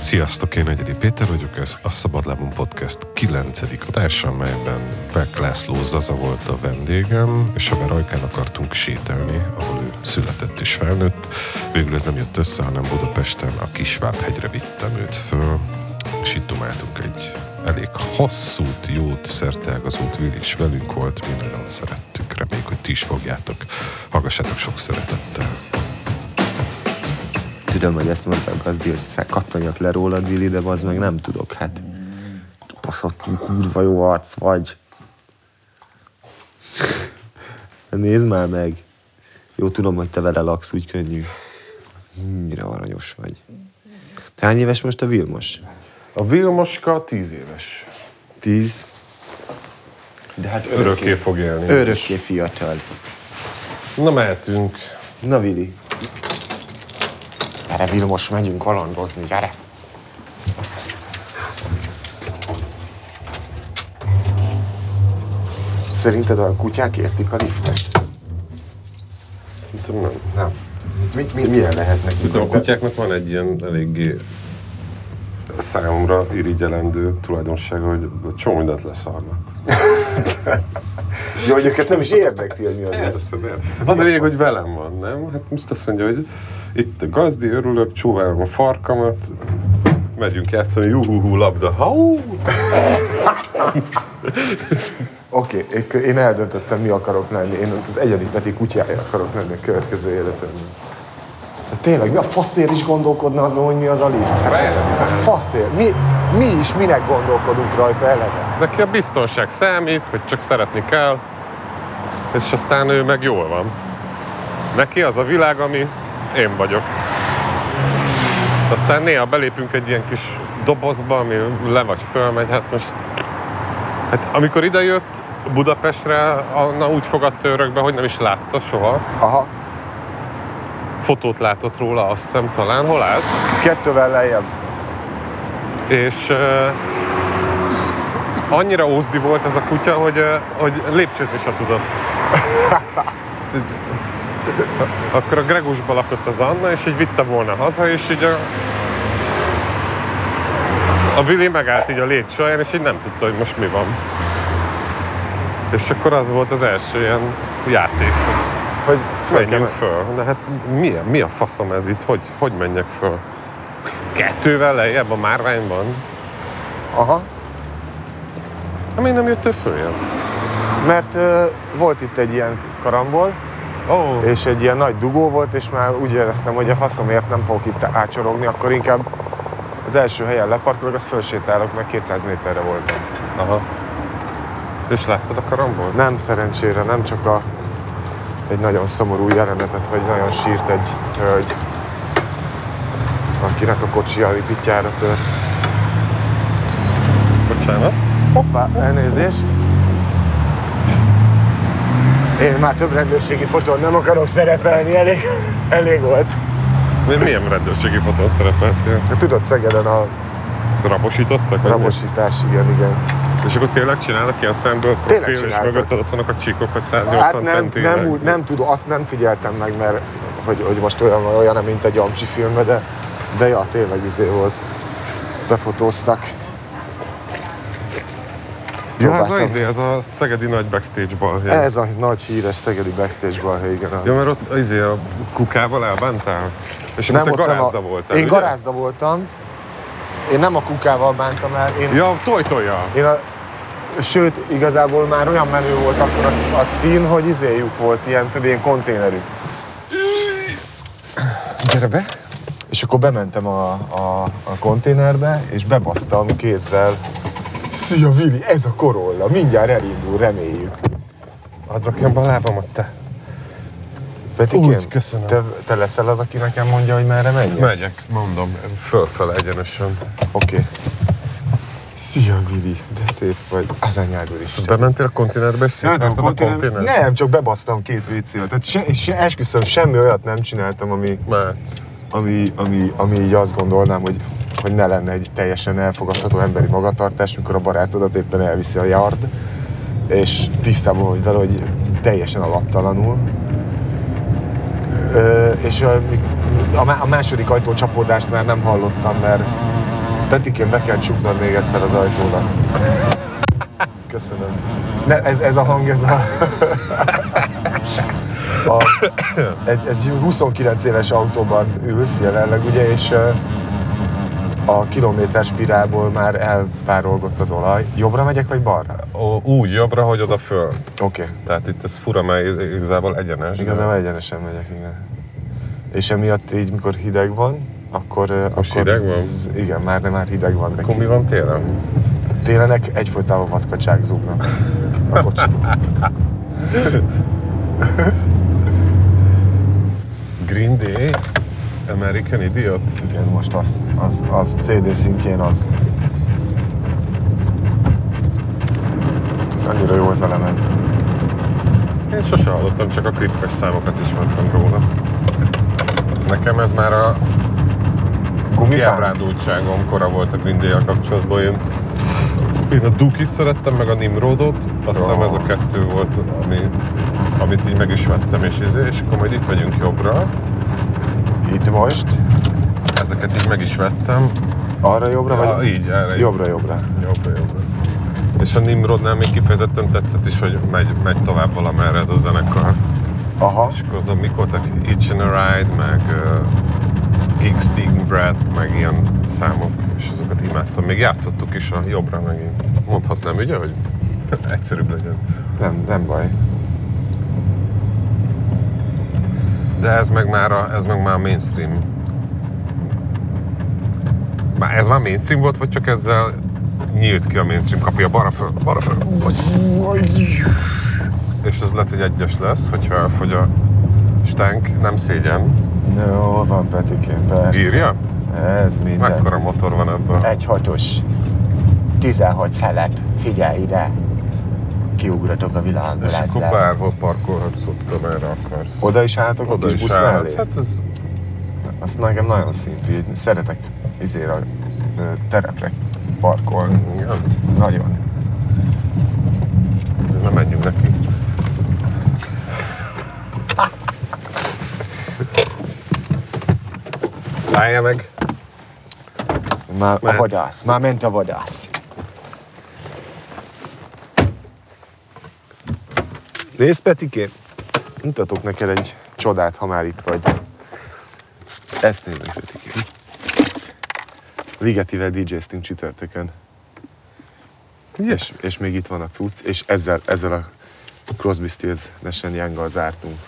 Sziasztok, én Egyedi Péter vagyok, ez a Szabadlábon Podcast 9. adása, melyben Beck László Zaza volt a vendégem, és a Verajkán akartunk sétálni, ahol ő született és felnőtt. Végül ez nem jött össze, hanem Budapesten a Kisvábhegyre vittem őt föl, és itt dumáltunk egy elég hosszút, jót, szerteágazót Will is velünk volt, mi nagyon szerettük, reméljük, hogy ti is fogjátok. Hallgassátok sok szeretettel. Tudom, hogy ezt mondta a gazdi, hogy kattanjak le rólad, Vili, de az meg nem tudok, hát. Baszottunk, kurva jó arc vagy. Nézd már meg. Jó, tudom, hogy te vele laksz, úgy könnyű. Mire aranyos vagy. Hány éves most a Vilmos? A Vilmoska tíz éves. Tíz. De hát Örökké fog élni. Örökké fiatal. Na mehetünk. Na, Vili. Gyere, Vilmos, megyünk kalandozni, gyere. Szerinted a kutyák értik a liftet? Szerintem nem. nem. Mit, mi, milyen lehet nekik? Szerintem a kutyáknak van egy ilyen eléggé számomra irigyelendő tulajdonsága, hogy csomó mindent leszarnak. Jó, hogy őket nem is érdekli, hogy mi az. Persze, nem. Az a lényeg, hogy velem van, nem? Hát most azt mondja, hogy itt a gazdi, örülök, csóválom a farkamat, megyünk játszani, juhuhu, labda, hau! Oké, okay, én eldöntöttem, mi akarok lenni. Én az egyedi Peti kutyája akarok lenni a következő életemben. De tényleg, mi a faszért is gondolkodna azon, hogy mi az a lift? Hát, Persze. A faszért. Mi, mi is minek gondolkodunk rajta eleve? Neki a biztonság számít, hogy csak szeretni kell, és aztán ő meg jól van. Neki az a világ, ami én vagyok. Aztán néha belépünk egy ilyen kis dobozba, ami le vagy fölmegy, hát most... Hát amikor idejött Budapestre, Anna úgy fogadta örökbe, hogy nem is látta soha. Aha, Fotót látott róla, azt hiszem talán. Hol áll? kettővel lejjebb. És uh, annyira ózdi volt ez a kutya, hogy, uh, hogy lépcsőzni se tudott. Akkor a Gregusba lakott az Anna, és így vitte volna haza, és így a, a Vili megállt így a lépcsőjén, és így nem tudta, hogy most mi van. És akkor az volt az első ilyen játék, hogy menjünk föl. De hát mi, a- mi a faszom ez itt? Hogy, hogy menjek föl? Kettővel lejjebb a márványban? Aha. Hát még nem jöttél följebb. Mert uh, volt itt egy ilyen karambol, oh, és egy ilyen nagy dugó volt, és már úgy éreztem, hogy a faszomért nem fogok itt átsorogni, akkor inkább az első helyen leparkolok, azt fölsétálok, meg 200 méterre voltam. aha. És láttad a karambolt? Nem szerencsére, nem csak a, egy nagyon szomorú jelenetet, vagy nagyon sírt egy hölgy, akinek a kocsi a ripityára tört. Bocsánat. Hoppá, elnézést! Én már több rendőrségi fotón nem akarok szerepelni, elég, elég volt. Mi- Milyen rendőrségi fotón szerepeltél? Tudod, Szegeden a Rabosítottak? rabosítás, igen, igen. És akkor tényleg csinálnak ilyen szemből profil, és csináltak. mögött ott vannak a csíkok, hogy 180 Hát nem, centi. nem, úgy, nem tudom, azt nem figyeltem meg, mert hogy, hogy most olyan, olyan, mint egy Amcsi filmben, de, de ja, tényleg izé volt. Befotóztak. Ja, ez, a, izé, ez a szegedi nagy backstage balhé. Ez a nagy híres szegedi backstage balhé, igen. Ja, mert ott izé a kukával elbántál? És te ott nem garázda voltál, Én ugye? garázda voltam. Én nem a kukával bántam el. Én, Ja, toj-tojjal. én a, sőt, igazából már olyan menő volt akkor a, a szín, hogy izéjuk volt, ilyen, tudod, ilyen konténerük. Gyere be. És akkor bementem a, a, a konténerbe, és bebasztam kézzel. Szia Vili, ez a Corolla, mindjárt elindul, reméljük. Hadd rakjam be a lábamat, te. Petikém, Úgy, köszönöm. Te, te leszel az, aki nekem mondja, hogy merre menjek? Megyek, mondom, fölfele egyenesen. Oké. Okay. Szia Vili, de szép vagy. Az anyádul is. Bementél a konténerbe, és szétvártad a konténert? Nem, csak bebasztam két WC-t. Tehát se, se, esküszöm, semmi olyat nem csináltam, ami, Mert ami, ami, ami így azt gondolnám, hogy, hogy ne lenne egy teljesen elfogadható emberi magatartás, mikor a barátodat éppen elviszi a yard, és tisztában vagy vele, hogy teljesen alaptalanul. Ö, és a, a, má- a második ajtó csapódást már nem hallottam, mert Petikén be kell csuknod még egyszer az ajtónak. Köszönöm. Ne, ez, ez a hang, ez a... a egy, ez 29 éves autóban ülsz jelenleg, ugye, és a kilométer spirálból már elpárolgott az olaj. Jobbra megyek, vagy balra? Úgy jobbra, hogy oda föl. Oké. Okay. Tehát itt ez fura, mert igazából egyenes. de- Igazából egyenesen megyek, igen. És emiatt így, mikor hideg van, akkor... Most akkor hideg van? zzz, Igen, már, már hideg van Akkor neki. mi van télen? Télenek egyfolytában vadkacsák zúgnak a kocsiban. Green Day? American Idiot? Igen, most az, az, az CD szintjén az... Ez annyira jó az a lemez. Én sose hallottam, csak a klippes számokat ismertem róla. Nekem ez már a kiábrándultságom kora volt a Green day kapcsolatban. Én, én a Dukit szerettem, meg a Nimrodot. Azt hiszem ez a kettő volt, ami, amit így meg is vettem, és, izé, és akkor majd itt megyünk jobbra. Itt most. Ezeket így meg is vettem. Arra jobbra Ja, vagy? így, erre. Jobbra, jobbra. Jobbra, jobbra. És a Nimrodnál még kifejezetten tetszett is, hogy megy, megy tovább valamerre ez a zenekar. Aha. És akkor azon mik voltak? Itch and a Ride, meg uh, Gig Sting Brad, meg ilyen számok, és azokat imádtam. Még játszottuk is a jobbra megint. Mondhatnám, ugye, hogy egyszerűbb legyen. Nem, nem baj. De ez meg már a, ez meg már mainstream. Már ez már mainstream volt, vagy csak ezzel nyílt ki a mainstream kapja balra föl, balra föl, és ez lehet, hogy egyes lesz, hogyha elfogy a stánk, nem szégyen. Jó, van Petikén, persze. Bírja? Ez minden. Mekkora motor van ebben? Egy hatos. 16 szelep. Figyelj ide. Kiugratok a világba És akkor ezzel. bárhol parkolhatsz ott, amerre akarsz. Oda is álltok a Oda kis is busz állhatsz. mellé? Hát ez Azt nekem nagyon szimpi. Szeretek izére terepre parkolni. igen. Nagyon. Ezért nem menjünk neki. Állja meg! Már a vadász. Már ment a vadász. Nézd, Petikém! Mutatok neked egy csodát, ha már itt vagy. Ezt nézd meg, Petikém. Ligetivel DJ-ztünk csütörtökön. És, és még itt van a cucc, és ezzel, ezzel a Crosby, Stills, Nash Young-gal zártunk.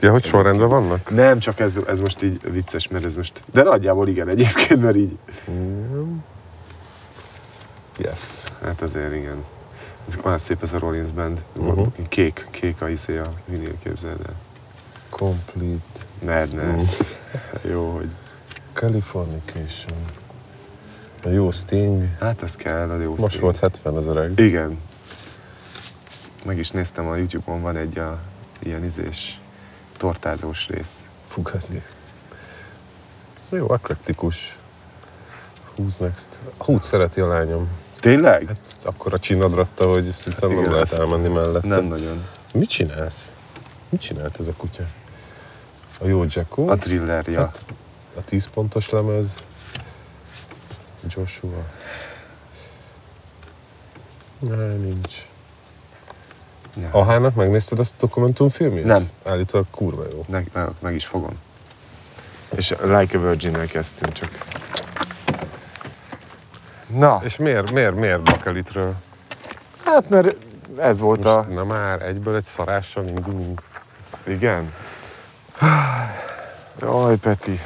Ja, hogy sorrendben vannak? Nem, csak ez, ez most így vicces, mert ez most... De nagyjából igen egyébként, mert így... Yes. Hát azért igen. Ez olyan szép ez a Rollins Band. Uh-huh. Kék, kék a izé a vinil, képzeld el. Complete Madness. Jó, hogy... Californication. A jó Sting. Hát ez kell, az jó Most szín. volt 70 az öreg. Igen. Meg is néztem a Youtube-on, van egy a, ilyen izés tortázós rész. Fugazi. Jó, eklektikus. Who's next? Hút szereti a lányom. Tényleg? Hát akkor a csinadratta, hogy szinte nem igen, lehet ez- elmenni mellette. Nem nagyon. Mit csinálsz? Mit csinált ez a kutya? A jó Jacko, A thrillerja. Hát, a 10 pontos lemez, Joshua. Ne, nincs. Nem. Ahának megnézted azt a dokumentumfilmét? Nem. Állítólag kurva jó. Meg, meg, meg is fogom. És Like a Virgin-nel kezdtünk csak. Na, És miért, miért, miért bakelitről? hát mert ez volt a... Most, na már, egyből egy szarással indulunk. Igen? Jaj, Peti.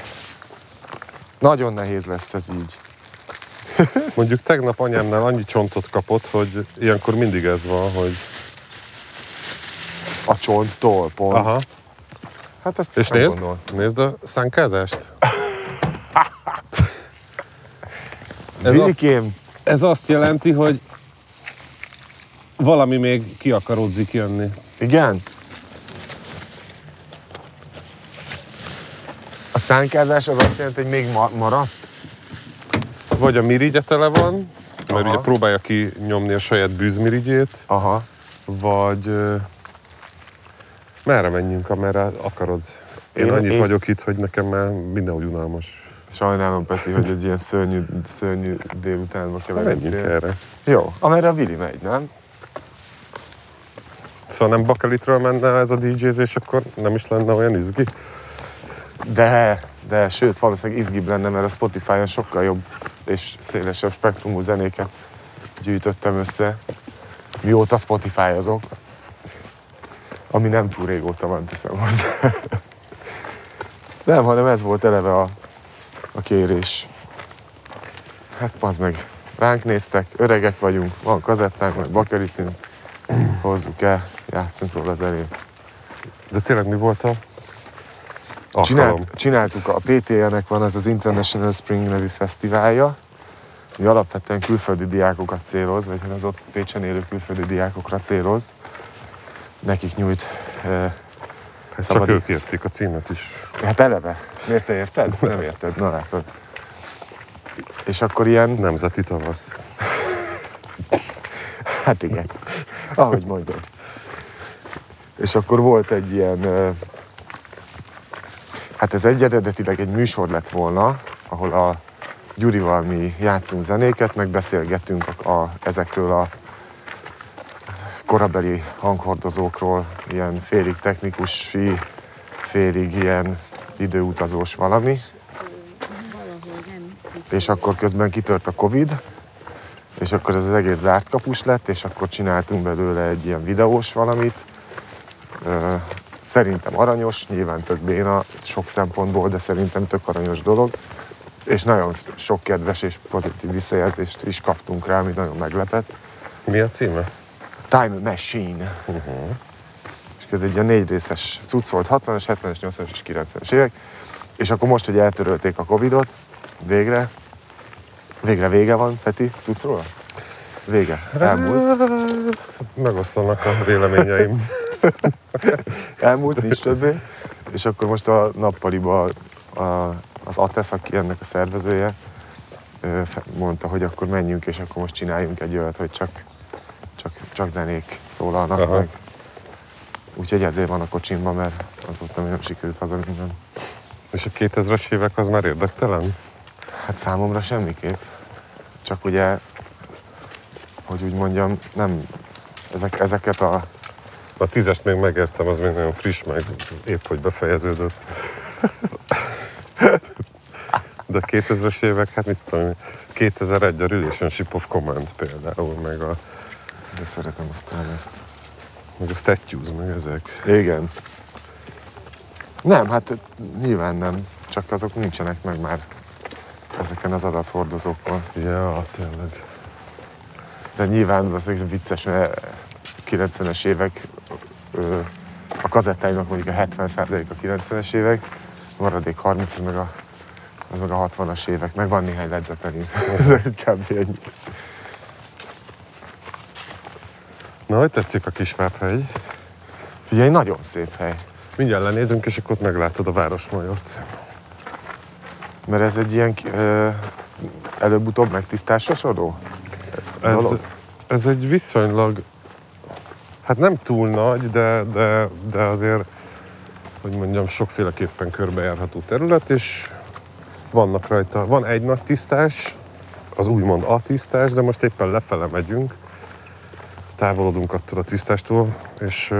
Nagyon nehéz lesz ez így. Mondjuk tegnap anyámnál annyi csontot kapott, hogy ilyenkor mindig ez van, hogy A csonttól pont. aha, Hát ezt és nézd, gondol. nézd a szánkázást. Ez azt, ez azt jelenti, hogy valami még ki akarodzik jönni. igen? A szánkázás az azt jelenti, hogy még ma- maradt? Vagy a mirigye tele van, mert Aha. ugye próbálja ki nyomni a saját bűzmirigyét, Aha. vagy ö, merre menjünk, amerre akarod. Én, Én- annyit én- vagyok itt, hogy nekem már mindenhogy unalmas. Sajnálom, Peti, hogy egy ilyen szörnyű, szörnyű délutánba Menjünk keveredtél. erre. Jó, amerre a Vili megy, nem? Szóval nem bakelitről menne ez a DJ-zés, akkor nem is lenne olyan izgi? De, de sőt, valószínűleg izgibb lenne, mert a Spotify-on sokkal jobb és szélesebb spektrumú zenéket gyűjtöttem össze, mióta Spotify azok, ami nem túl régóta van, teszem hozzá. Nem, hanem ez volt eleve a, a kérés. Hát az meg, ránk néztek, öregek vagyunk, van kazettánk, meg bakelitünk, hozzuk el, játszunk róla az elé. De tényleg mi volt a alkalom? Csinált, csináltuk, a PTL-nek van ez az International Spring nevű fesztiválja, ami alapvetően külföldi diákokat céloz, vagy hát az ott Pécsen élő külföldi diákokra céloz. Nekik nyújt eh, Csak ők érték a címet is. Hát eleve. Miért te érted? Nem érted, na látod. És akkor ilyen, Nemzeti tavasz. hát igen, ahogy mondod. És akkor volt egy ilyen, hát ez egy eredetileg egy műsor lett volna, ahol a Gyurival mi játszunk zenéket, meg beszélgetünk a, a, ezekről a korabeli hanghordozókról, ilyen félig technikus, félig ilyen időutazós valami. És akkor közben kitört a Covid, és akkor ez az egész zárt kapus lett, és akkor csináltunk belőle egy ilyen videós valamit. Szerintem aranyos, nyilván tök béna sok szempontból, de szerintem tök aranyos dolog. És nagyon sok kedves és pozitív visszajelzést is kaptunk rá, ami nagyon meglepett. Mi a címe? Time Machine. Uh-huh. És ez egy ilyen négy részes cucc volt, 60-as, 70-es, 80-as és 90-es évek. És akkor most, hogy eltörölték a Covidot, végre, végre vége van, Peti, tudsz róla? Vége, elmúlt, megoszlanak a véleményeim. elmúlt, nincs többé. És akkor most a nappaliba a, az ATESZ, aki ennek a szervezője, mondta, hogy akkor menjünk, és akkor most csináljunk egy olyat, hogy csak, csak, csak zenék szólalnak Aha. meg. Úgyhogy ezért van a kocsimban, mert azóta még nem sikerült haza minden. És a 2000-es évek az már érdektelen? Hát számomra semmiképp. Csak ugye, hogy úgy mondjam, nem ezek, ezeket a... A tízest még megértem, az még nagyon friss, meg épp hogy befejeződött. De a 2000-es évek, hát mit tudom, én, 2001 a Relationship of Command például, meg a, De szeretem aztán ezt. meg a Statues, meg ezek. Igen. Nem, hát nyilván nem. Csak azok nincsenek meg már ezeken az adathordozókon. Ja, tényleg. De nyilván az vicces, mert 90-es évek, ö, a kazettáimnak mondjuk a 70% a 90-es évek, maradék 30 az meg a, az meg a 60-as évek, meg van néhány Led Zeppelin. Ez egy kb. ennyi. Na, hogy tetszik a Kisvábhegy? Figyelj, nagyon szép hely. Mindjárt lenézünk, és akkor ott meglátod a Városmajort. Mert ez egy ilyen ö, előbb-utóbb megtisztásosodó Ez, dolog. ez egy viszonylag, hát nem túl nagy, de, de, de azért, hogy mondjam, sokféleképpen körbejárható terület, és vannak rajta, van egy nagy tisztás, az úgymond a tisztás, de most éppen lefele megyünk, távolodunk attól a tisztástól, és,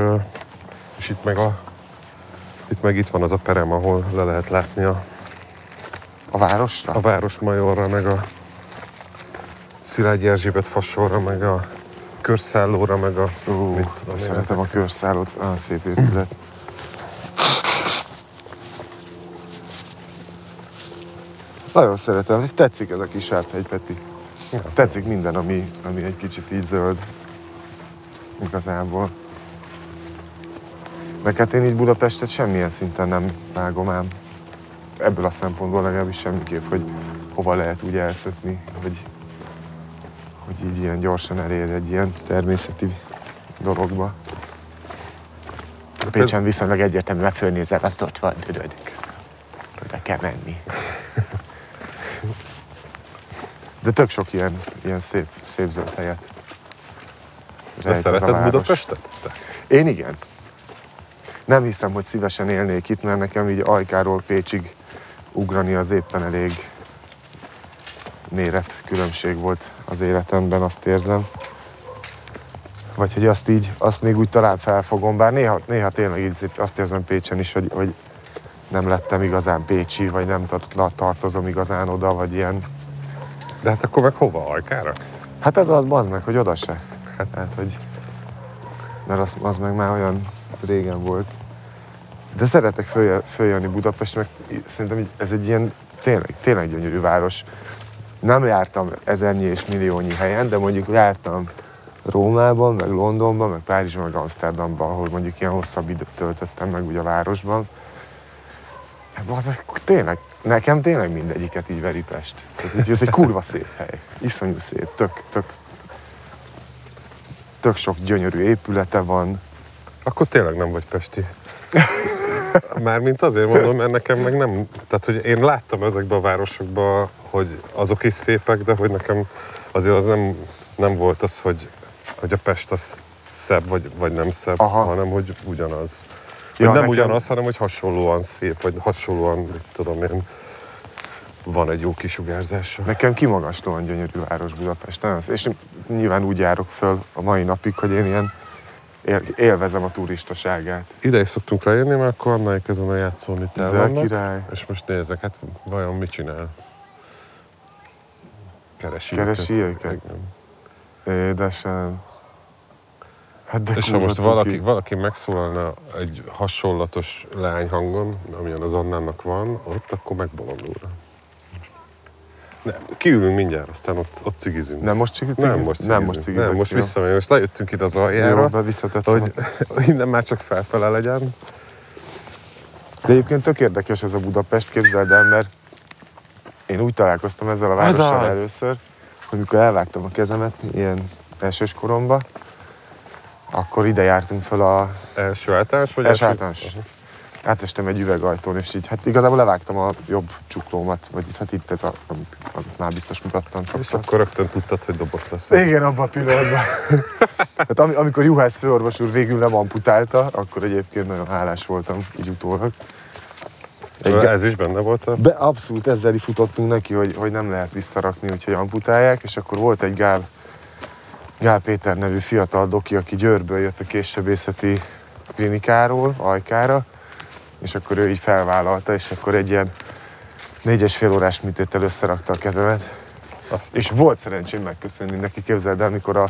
és itt meg a itt meg itt van az a perem, ahol le lehet látni a, A városra? a Városmajorra, meg a Szilágyi Erzsébet fasorra, meg a körszállóra, meg a... Ú, mit de tudom szeretem a körszállót, olyan szép épület. Nagyon szeretem, tetszik ez a kis áthegy, Peti. Ja. Tetszik minden, ami, ami egy kicsit így zöld. Igazából. Meg hát én így Budapestet semmilyen szinten nem vágom ám. Ebből a szempontból legalábbis semmiképp, hogy hova lehet úgy elszökni, hogy, hogy így ilyen gyorsan elér egy ilyen természeti dologba. Pécsen viszonylag egyértelműen fölnézel, azt ott van, tudod. Oda kell menni. De tök sok ilyen, ilyen szép, szép zöld helyet. De rejt a szereted. Budapestet? Te? Én igen. Nem hiszem, hogy szívesen élnék itt, mert nekem így Ajkáról Pécsig ugrani, az éppen elég méret különbség volt az életemben, azt érzem. Vagy hogy azt így, azt még úgy talán felfogom, bár néha, néha tényleg így azt érzem Pécsen is, hogy, hogy nem lettem igazán pécsi, vagy nem tar- tartozom igazán oda, vagy ilyen. De hát akkor meg hova? Ajkára? Hát ez az, bazd meg, hogy oda se. Hát, hát hogy... Mert az, az meg már olyan régen volt. De szeretek följö, följönni Budapest, meg szerintem ez egy ilyen tényleg, tényleg gyönyörű város. Nem jártam ezernyi és milliónyi helyen, de mondjuk jártam Rómában, meg Londonban, meg Párizsban, meg Amsterdamban, ahol mondjuk ilyen hosszabb időt töltöttem meg ugye a városban. Hát az tényleg, nekem tényleg mindegyiket így veri Pest. Tehát ez egy kurva szép hely. Iszonyú szép, tök, tök, tök sok gyönyörű épülete van. Akkor tényleg nem vagy Pesti. Mármint azért mondom, mert nekem meg nem... Tehát, hogy én láttam ezekben a városokban, hogy azok is szépek, de hogy nekem azért az nem, nem volt az, hogy, hogy a Pest az szebb vagy, vagy nem szebb, Aha. hanem hogy ugyanaz. Ja, Ja, nem nekem- ugyanaz, hanem hogy hasonlóan szép, vagy hasonlóan, mit tudom én, van egy jó kisugárzása. Nekem kimagaslóan gyönyörű város Budapest. Nagyon szép. És nyilván úgy járok föl a mai napig, hogy én ilyen él, élvezem a turistaságát. Ide is szoktunk lejönni, mert akkor annáig ezen a játszón itt el De vannak. király. És most nézzek, hát vajon mit csinál? Keresi, Keresi őket? Igen. Édesem. Hát de És ha most valaki, valaki megszólalna egy hasonlatos leányhangon, amilyen az Annának van, ott akkor megbolondul. Ne, kiülünk mindjárt, aztán ott, ott cigizünk. Nem most cigi, nem most cigizünk. Nem most cigizek. Nem, most jó. visszamegyünk. Most lejöttünk ide az Jó, aljára, visszatettem. hogy innen már csak felfele legyen. De egyébként tök érdekes ez a Budapest, képzeld el, mert én úgy találkoztam ezzel a várossal az. először, hogy mikor elvágtam a kezemet ilyen elsős koromba, akkor ide jártunk föl a Első általános, vagy első általános. Aha. Átestem egy üvegajtón, és így, hát igazából levágtam a jobb csuklómat, vagy hát itt ez a, amit, amit már biztos mutattam És sokszor. akkor rögtön tudtad, hogy dobos lesz. Igen, abban a pillanatban. hát ami, amikor Juhász főorvos úr végül nem amputálta, akkor egyébként nagyon hálás voltam, így utólag. Egy, Ez is benne volt a... Be, abszolút ezzel futottunk neki, hogy, hogy nem lehet visszarakni, úgyhogy amputálják, és akkor volt egy Gál, Gál Péter nevű fiatal doki, aki Győrből jött a késsebészeti klinikáról, Ajkára, és akkor ő így felvállalta, és akkor egy ilyen négy és fél órás műtéttel összerakta a kezemet, Azt. És volt szerencsém megköszönni neki, képzeld el, mikor a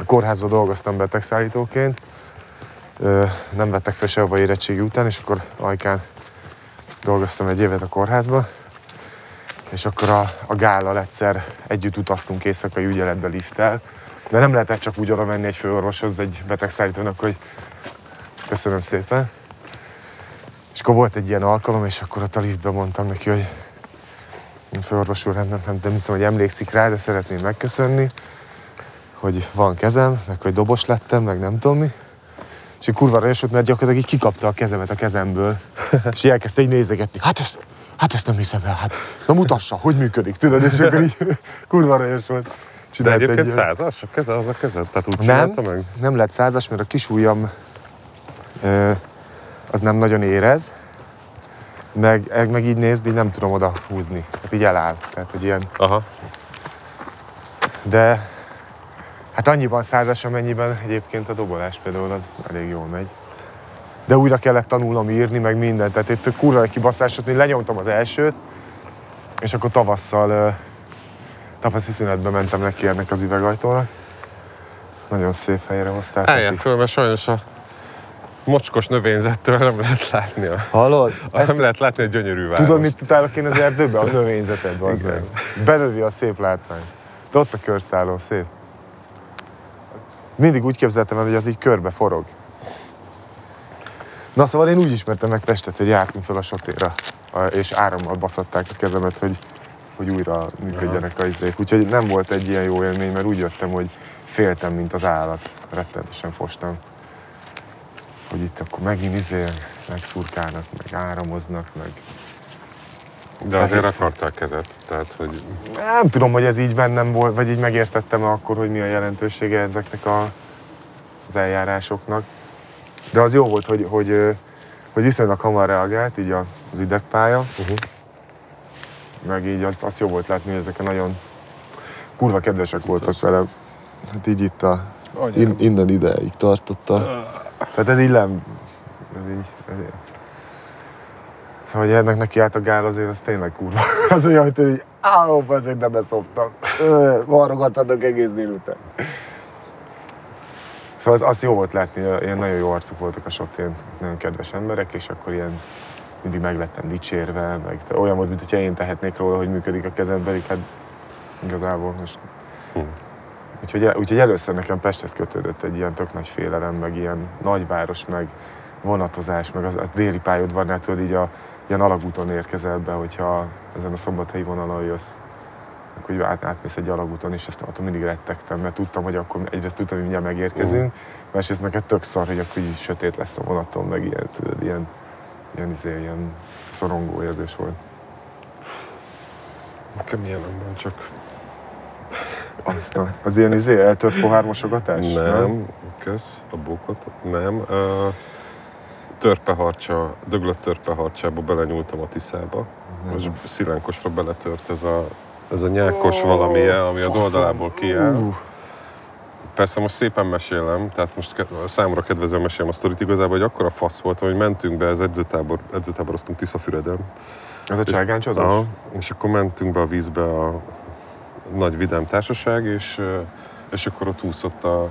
a kórházban dolgoztam betegszállítóként, nem vettek fel sehova érettségi után, és akkor Ajkán dolgoztam egy évet a kórházban, és akkor a, a gállal egyszer együtt utaztunk éjszakai ügyeletbe lifttel, de nem lehetett csak úgy oda menni egy főorvoshoz, egy betegszállítónak, hogy köszönöm szépen. És akkor volt egy ilyen alkalom, és akkor ott a liftben mondtam neki, hogy főorvos úr, nem, nem, nem, nem hiszem, hogy emlékszik rá, de szeretném megköszönni, hogy van kezem, meg hogy dobos lettem, meg nem tudom mi. És így kurva aranyos volt, mert gyakorlatilag így kikapta a kezemet a kezemből, és így elkezdte így nézegetni. Hát ezt, hát ezt nem hiszem el, hát na mutassa, hogy működik, tudod, és akkor így kurva aranyos volt. De Csinált egyébként egy- százas? A keze, az a kezed? Tehát úgy nem, meg? nem lett százas, mert a kis ujjam ö, az nem nagyon érez, meg, meg így nézd, így nem tudom oda húzni. Hát így eláll. Tehát, hogy ilyen, Aha. de hát annyiban százas, amennyiben egyébként a dobolás például az elég jól megy. De újra kellett tanulnom írni, meg mindent. Tehát itt kurva egy kibaszásot, én lenyomtam az elsőt, és akkor tavasszal, ö, tavaszi szünetben mentem neki ennek az üvegajtónak. Nagyon szép helyre hozták. Neki. föl, mert sajnos a mocskos növényzettől nem lehet látni a, Hallod? Ezt nem lehet látni a gyönyörű várost. Tudod, mit utálok én az erdőbe? A növényzeted, az. Belövi a szép látvány. De ott a körszálló, szép. Mindig úgy képzeltem el, hogy az így körbe forog. Na szóval én úgy ismertem meg Pestet, hogy jártunk fel a sotéra, a- és árammal baszatták a kezemet, hogy, hogy újra működjenek a izék. Úgyhogy nem volt egy ilyen jó élmény, mert úgy jöttem, hogy féltem, mint az állat. Rettenetesen fostam. Hogy itt akkor megint izé, megszurkálnak, meg áramoznak, meg De azért akartál kezet, tehát hogy Nem tudom, hogy ez így bennem volt, vagy így megértettem akkor, hogy mi a jelentősége ezeknek a, az eljárásoknak. De az jó volt, hogy, hogy, hogy viszonylag hamar reagált, így a- az idegpálya, uh-huh. meg így azt, azt jó volt látni, hogy ezek a nagyon kurva kedvesek voltak velem. Hát így itt a, in, innen ideig tartotta. Tehát ez így nem... Ez így, ez így. Szóval, hogy ennek neki állt a gál azért, az tényleg kurva. Az olyan, hogy így, áó, azért nem beszoptam. Varrogathatok egész délután. Szóval az, az jó volt látni, ilyen nagyon jó arcuk voltak a sot, ilyen nagyon kedves emberek, és akkor ilyen mindig meg lettem dicsérve, meg olyan volt, mintha én tehetnék róla, hogy működik a kezem, pedig hát igazából most... Hm. Úgyhogy, úgyhogy először nekem Pesthez kötődött egy ilyen tök nagy félelem, meg ilyen nagyváros, meg vonatozás, meg az, a déli pályaudvarnál tudod így a ilyen alagúton érkezel be, hogyha ezen a szombathelyi vonalon jössz akkor hogy át, átmész egy alagúton, és ezt attól mindig rettegtem, mert tudtam, hogy akkor egyrészt tudtam, hogy mindjárt megérkezünk, uh. másrészt meg egy tök szar, hogy akkor így sötét lesz a vonaton, meg ilyen, tudod, ilyen, ilyen, izé, ilyen szorongó érzés volt. Nekem ilyen van, csak Aztán az ilyen izé, eltört pohármosogatás? nem, kösz, a bókot, nem. Uh, törpeharcsa, döglött törpeharcsába belenyúltam a Tiszába. Most szilánkosra beletört ez a, ez a nyákos valamilyen, ami az oldalából kiáll. Persze most szépen mesélem, tehát most ke- számomra kedvezően mesélem a sztorit igazából, hogy akkora fasz volt, hogy mentünk be, az edzőtábor, edzőtáboroztunk Tiszafüreden. Ez a cságáncsodás? Aha, és akkor mentünk be a vízbe a nagy vidám társaság, és, és akkor ott úszott a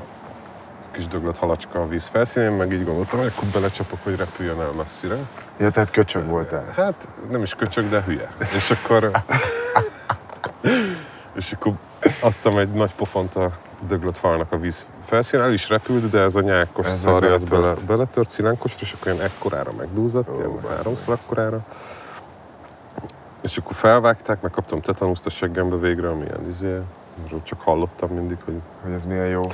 kis döglött halacska a víz felszínén, meg így gondoltam, hogy akkor belecsapok, hogy repüljön el messzire. Ja, tehát köcsög voltál. Hát nem is köcsög, de hülye. És akkor, és akkor adtam egy nagy pofont a döglött halnak a víz felszínén, el is repült, de ez a nyákos Ez szarja, az beletört. bele, beletört szilánkosra, és akkor ilyen ekkorára megdúzott, ilyen háromszor ekkorára. És akkor felvágták, megkaptam tetanuszt a seggembe végre, ami ilyen izé, csak hallottam mindig, hogy Hogy ez milyen jó.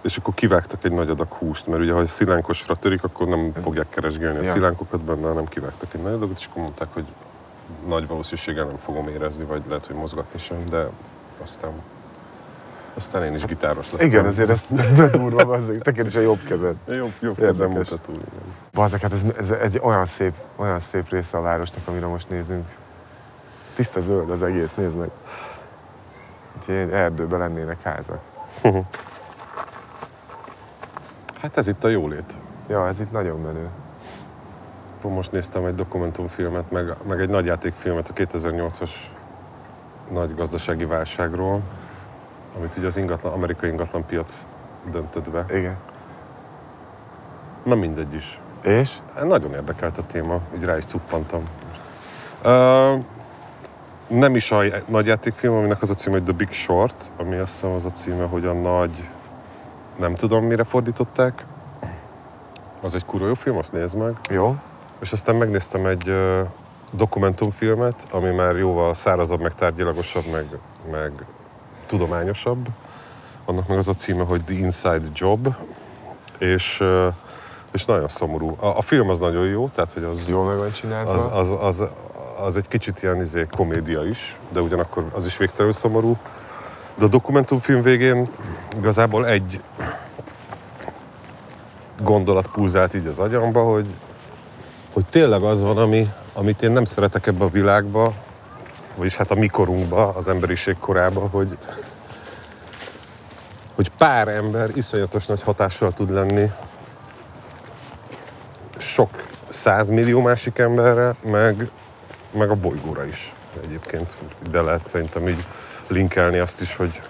és akkor kivágtak egy nagy adag húst, mert ugye ha szilánkosra törik, akkor nem fogják keresgélni a Ja. szilánkokat benne, hanem kivágtak egy nagy adagot, és akkor mondták, hogy nagy valószínűséggel nem fogom érezni, vagy lehet, hogy mozgatni sem, de aztán, aztán én is gitáros lettem. Igen, azért ez, ez de durva, bazzeg. Neked is a jobb kezed. Jobb, jobb kezem mutató, igen. Bazzeg, hát ez, ez, ez, egy olyan szép, olyan szép része a városnak, amire most nézünk. Tiszta zöld az egész, nézd meg. Egy erdőben lennének házak. Hát ez itt a jólét. Ja, ez itt nagyon menő. Most néztem egy dokumentumfilmet, meg, meg egy nagyjátékfilmet a 2008-as nagy gazdasági válságról, amit ugye az ingatlan, amerikai ingatlan piac döntött be. Igen. Na mindegy is. És? Hát Nagyon érdekelt a téma, így rá is cuppantam. Uh, nem is a nagy játékfilm, aminek az a címe, hogy The Big Short, ami azt hiszem az a címe, hogy a nagy... Nem tudom, mire fordították. Az egy kurva jó film, azt nézd meg. Jó. És aztán megnéztem egy uh, dokumentumfilmet, ami már jóval szárazabb, meg tárgyilagosabb, meg, meg tudományosabb. Annak meg az a címe, hogy The Inside Job, és, és nagyon szomorú. A, a film az nagyon jó, tehát hogy az, Jól meg van csinálva. az, az, az, az egy kicsit ilyen izé, komédia is, de ugyanakkor az is végtelenül szomorú. De a dokumentumfilm végén igazából egy gondolat pulzált így az agyamba, hogy, hogy tényleg az van, ami, amit én nem szeretek ebbe a világba, vagyis hát a mikorunkba, az emberiség korába, hogy, hogy pár ember iszonyatos nagy hatással tud lenni sok százmillió másik emberre, meg, meg a bolygóra is egyébként. De lehet szerintem így linkelni azt is, hogy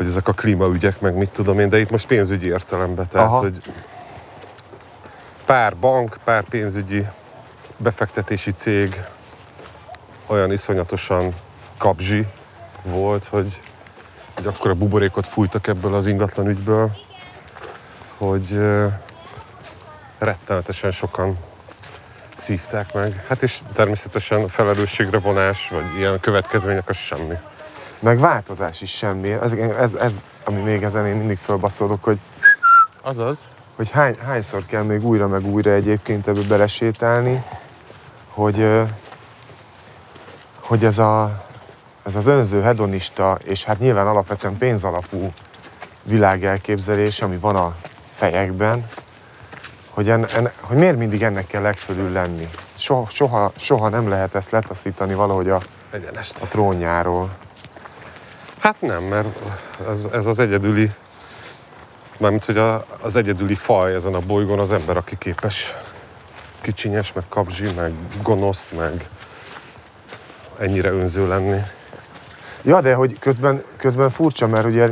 hogy ezek a klímaügyek, meg mit tudom én, de itt most pénzügyi értelemben, tehát Aha. hogy pár bank, pár pénzügyi befektetési cég olyan iszonyatosan kapzsi volt, hogy, hogy akkor a buborékot fújtak ebből az ingatlan ügyből, hogy rettenetesen sokan szívták meg. Hát és természetesen felelősségre vonás, vagy ilyen következmények, az semmi. Meg változás is semmi. Ez, ez, ez ami még ezen én mindig fölbaszódok, hogy, Azaz. hogy hány, hányszor kell még újra meg újra egyébként ebbe belesétálni, hogy, hogy ez, a, ez az önző, hedonista, és hát nyilván alapvetően pénzalapú világelképzelés, ami van a fejekben, hogy, en, en, hogy miért mindig ennek kell legfölül lenni. soha, soha, soha nem lehet ezt letaszítani valahogy a, Egyenest. a trónjáról. Hát nem, mert ez, ez az egyedüli, mármint hogy a, az egyedüli faj ezen a bolygón az ember, aki képes kicsinyes, meg kapzsi, meg gonosz, meg ennyire önző lenni. Ja, de hogy közben, közben furcsa, mert ugye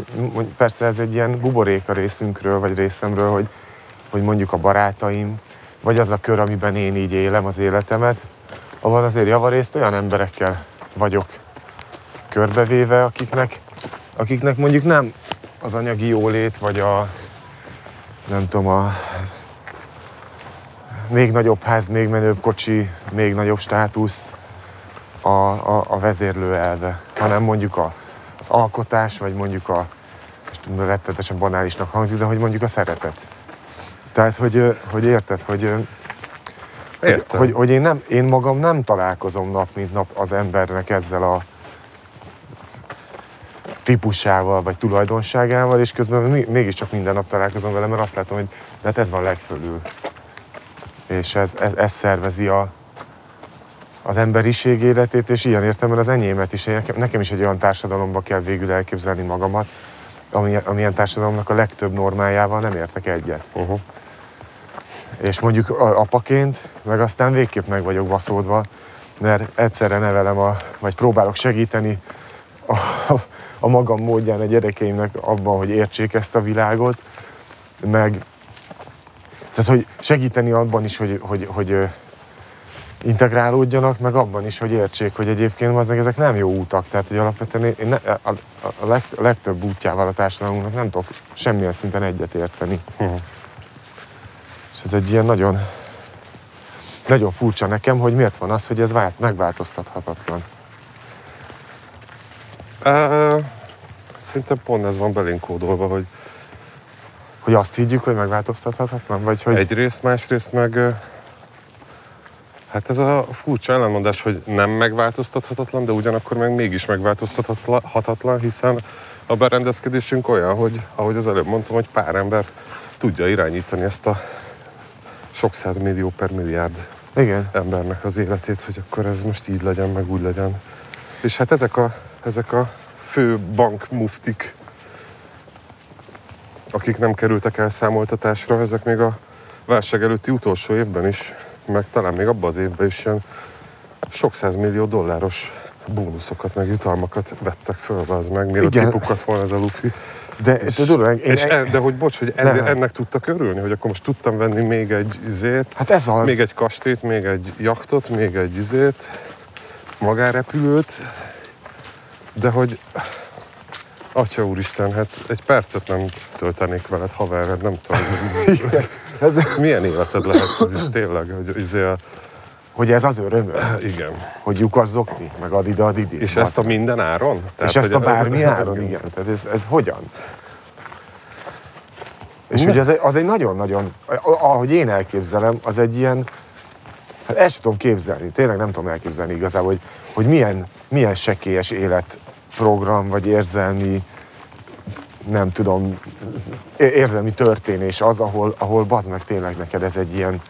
persze ez egy ilyen buborék a részünkről, vagy részemről, hogy, hogy mondjuk a barátaim, vagy az a kör, amiben én így élem az életemet, ahol azért javarészt olyan emberekkel vagyok körbevéve, akiknek, akiknek mondjuk nem az anyagi jólét, vagy a nem tudom, a még nagyobb ház, még menőbb kocsi, még nagyobb státusz, a, a, a vezérlő elve, hanem mondjuk a, az alkotás, vagy mondjuk a, most tudom, rettetesen banálisnak hangzik, de hogy mondjuk a szeretet. Tehát, hogy, hogy érted, hogy, Értem. hogy, hogy én, nem, én magam nem találkozom nap mint nap az embernek ezzel a típusával, vagy tulajdonságával, és közben mégiscsak minden nap találkozom vele, mert azt látom, hogy hát ez van legfölül. És ez, ez, ez szervezi a, az emberiség életét, és ilyen értelemben az enyémet is. Nekem, nekem is egy olyan társadalomba kell végül elképzelni magamat, ami, amilyen társadalomnak a legtöbb normájával nem értek egyet. Uh-huh. És mondjuk apaként, meg aztán végképp meg vagyok baszódva, mert egyszerre nevelem, a, vagy próbálok segíteni a, a magam módján a gyerekeimnek abban, hogy értsék ezt a világot, meg tehát, hogy segíteni abban is, hogy, hogy, hogy ö, integrálódjanak, meg abban is, hogy értsék, hogy egyébként azok ezek nem jó útak. Tehát, hogy alapvetően én ne, a, a, leg, a legtöbb útjával a társadalmunknak nem tudok semmilyen szinten egyet érteni. Uh-huh. És ez egy ilyen nagyon, nagyon furcsa nekem, hogy miért van az, hogy ez vált, megváltoztathatatlan. Uh, szerintem pont ez van belénk kódolva, hogy Hogy azt higgyük, hogy megváltoztathatatlan, vagy hogy... egyrészt, másrészt meg hát ez a furcsa ellenmondás, hogy nem megváltoztathatatlan, de ugyanakkor meg mégis megváltoztathatatlan, hiszen a berendezkedésünk olyan, hogy ahogy az előbb mondtam, hogy pár ember tudja irányítani ezt a sok millió per milliárd Igen. embernek az életét, hogy akkor ez most így legyen, meg úgy legyen. És hát ezek a, ezek a fő bankmuftik, akik nem kerültek el számoltatásra, ezek még a válság előtti utolsó évben is, meg talán még abban az évben is ilyen sok millió dolláros bónuszokat, meg jutalmakat vettek föl, az meg, mielőtt Igen. kipukadt volna ez a lufi. De tudod, én, És e, de hogy bocs, hogy ez, ennek tudtak örülni, hogy akkor most tudtam venni még egy izét, hát ez az. még egy kastélyt, még egy jachtot, még egy izét, magárepülőt, de hogy Atya úristen, hát egy percet nem töltenék veled, haver, hát nem tudom. ez, Milyen életed lehet ez is tényleg, hogy izé a, hogy ez az örömöm, igen. hogy lyukas zokni, meg adida adidi. És ezt a minden áron? és ezt a bármi áron, igen. Tehát ez, ez hogyan? És Ne. ugye ez, egy- az egy nagyon-nagyon, ahogy én elképzelem, az egy ilyen, hát ezt sem tudom képzelni, tényleg nem tudom elképzelni igazából, hogy, hogy milyen, milyen sekélyes életprogram, vagy érzelmi, nem tudom, érzelmi történés az, ahol, ahol bazd meg tényleg neked ez egy ilyen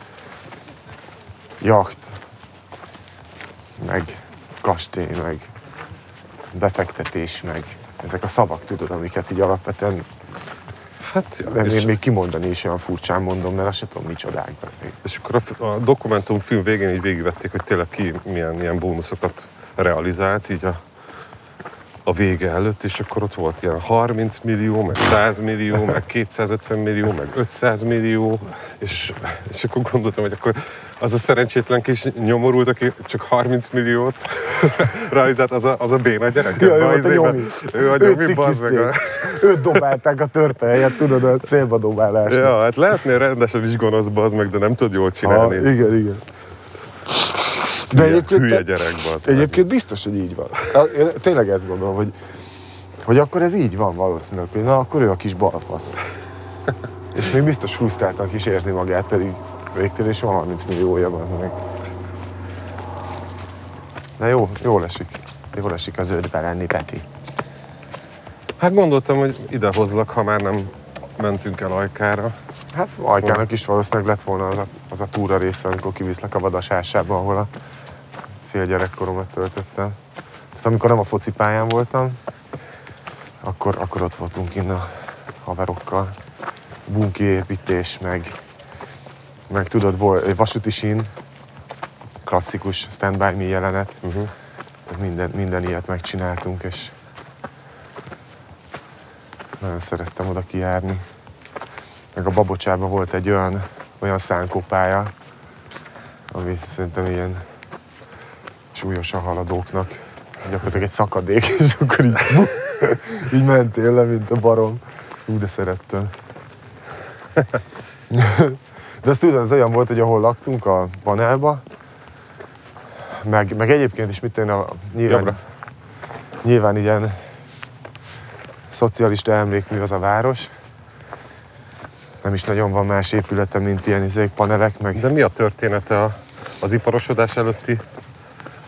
jacht, meg kastély, meg befektetés, meg ezek a szavak, tudod, amiket így alapvetően Hát, ja, de még, még kimondani is olyan furcsán mondom, mert azt sem tudom, micsodák. Még. és akkor a, a dokumentumfilm végén így végigvették, hogy tényleg ki milyen ilyen bónuszokat realizált, így a, a vége előtt, és akkor ott volt ilyen 30 millió, meg 100 millió, meg 250 millió, meg 500 millió, és, és akkor gondoltam, hogy akkor az a szerencsétlen kis nyomorult, aki csak 30 milliót realizált, az a, az a béna gyerek. Ja, ő Abba volt a nyomi. Ő a nyomi, bazd meg. A... Őt dobálták a törpe helyett, tudod, a célba dobálás. Ja, hát lehetnél rendesen is gonosz, bazd meg, de nem tud jól csinálni. igen, igen. De hülye, egyébként, hülye gyerek, meg. egyébként biztos, hogy így van. Én tényleg ezt gondolom, hogy, hogy akkor ez így van valószínűleg, hogy na, akkor ő a kis balfasz. És még biztos frusztráltan is érzi magát, pedig végtől is van 30 milliója, az meg. De jó, jól esik. Jól esik az ötbe lenni, Peti. Hát gondoltam, hogy idehozlak, ha már nem mentünk el Ajkára. Hát Ajkának is valószínűleg lett volna az a, az a túra része, amikor kiviszlek a vadasásába, ahol a fél gyerekkoromat töltöttem. Tehát amikor nem a focipályán voltam, akkor, akkor ott voltunk innen a haverokkal. Bunki építés, meg, meg tudod, volt vasúti sín, klasszikus Stand By Me jelenet. Uh-huh. Minden, minden ilyet megcsináltunk, és nagyon szerettem oda kijárni. Meg a Babocsában volt egy olyan, olyan szánkópálya, ami szerintem ilyen súlyosan haladóknak gyakorlatilag egy szakadék, és akkor így, így mentél le, mint a barom. Ú, de szerettem. De azt tudod, az olyan volt, hogy ahol laktunk a panelba, meg, meg egyébként is mit én a nyilván, Jobbra. nyilván ilyen szocialista emlékmű az a város. Nem is nagyon van más épülete, mint ilyen izék, panelek, meg De mi a története a, az iparosodás előtti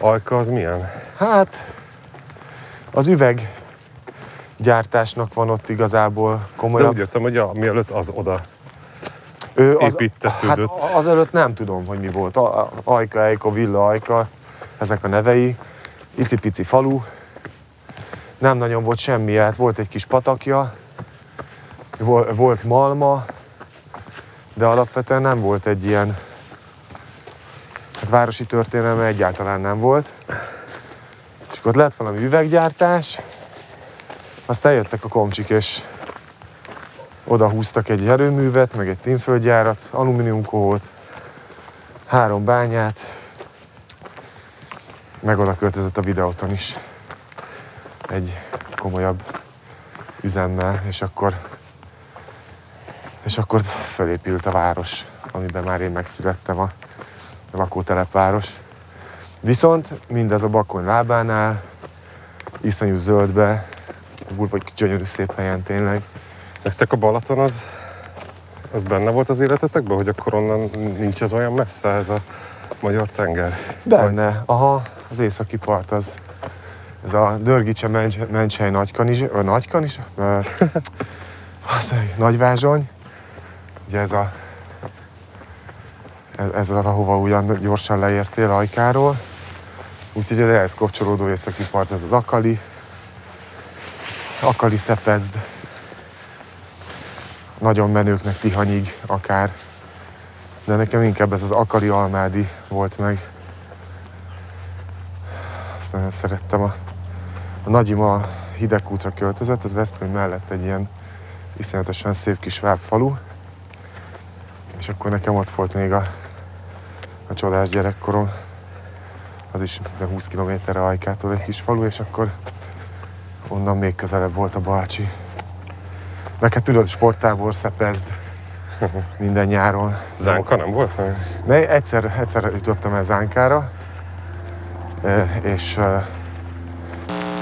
Ajka, az milyen? Hát, az üveg gyártásnak van ott igazából De komolyabb. úgy jöttem, hogy a, mielőtt az oda Ő építetődött. Hát azelőtt nem tudom, hogy mi volt. A- a- Ajka, Ejka, Villa, Ajka, ezek a nevei. Icipici falu. Nem nagyon volt semmi, hát volt egy kis patakja, vol- volt malma, de alapvetően nem volt egy ilyen, hát városi történelme egyáltalán nem volt. Akkor ott lett valami üveggyártás, aztán jöttek a komcsik, és oda húztak egy erőművet, meg egy tínföldgyárat, alumíniumkóhót, három bányát, meg oda költözött a videóton is egy komolyabb üzemmel, és akkor és akkor felépült a város, amiben már én megszülettem, a lakótelepváros. Viszont mindez a bakony lábánál, iszonyú zöldbe, kurva gyönyörű szép helyen tényleg. Nektek a Balaton az, az benne volt az életetekben, hogy akkor onnan nincs ez olyan messze, ez a magyar tenger? Benne, aha, az északi part az, ez a Dörgicse Mencs, Mencsely Nagykanizs, ö, Nagykanizs, ö, az egy Nagyvázsony, ugye ez a, ez, ez az, ahova ugyan gyorsan leértél Ajkáról, úgyhogy ehhez kapcsolódó északi part, ez az Akali, Akali Szepezd, nagyon menőknek Tihanyig akár, de nekem inkább ez az Akali Almádi volt meg. Azt nagyon szerettem. A, a nagyima hidegkútra költözött, ez Veszprém mellett egy ilyen iszonyatosan szép kis falu. És akkor nekem ott volt még a, a csodás gyerekkorom. Az is de 20 kilométerre Ajkától egy kis falu, és akkor onnan még közelebb volt a Balcsi. Meg hát tudod, sporttábor, szepezd minden nyáron. Zánka nem volt? Ne, egyszer, egyszer jutottam el Zánkára, e, és e,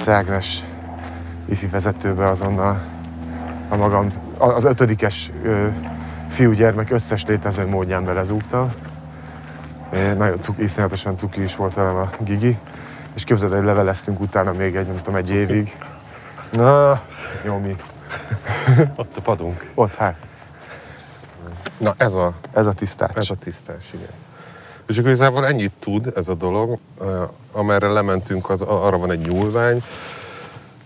Ágnes ifi vezetőbe azonnal a magam, az ötödikes ö, fiúgyermek összes létező módján belezúgtam. Nagyon cuk, iszonyatosan cuki is volt velem a Gigi, és képzeld, hogy leveleztünk utána még egy, nem tudom, egy évig. Na, jó mi. Ott a padunk. Ott hát, Na ez a, ez a tisztács. ez a tisztás, igen. És akkor igazából ennyit tud ez a dolog, amerre lementünk, az, arra van egy nyúlvány,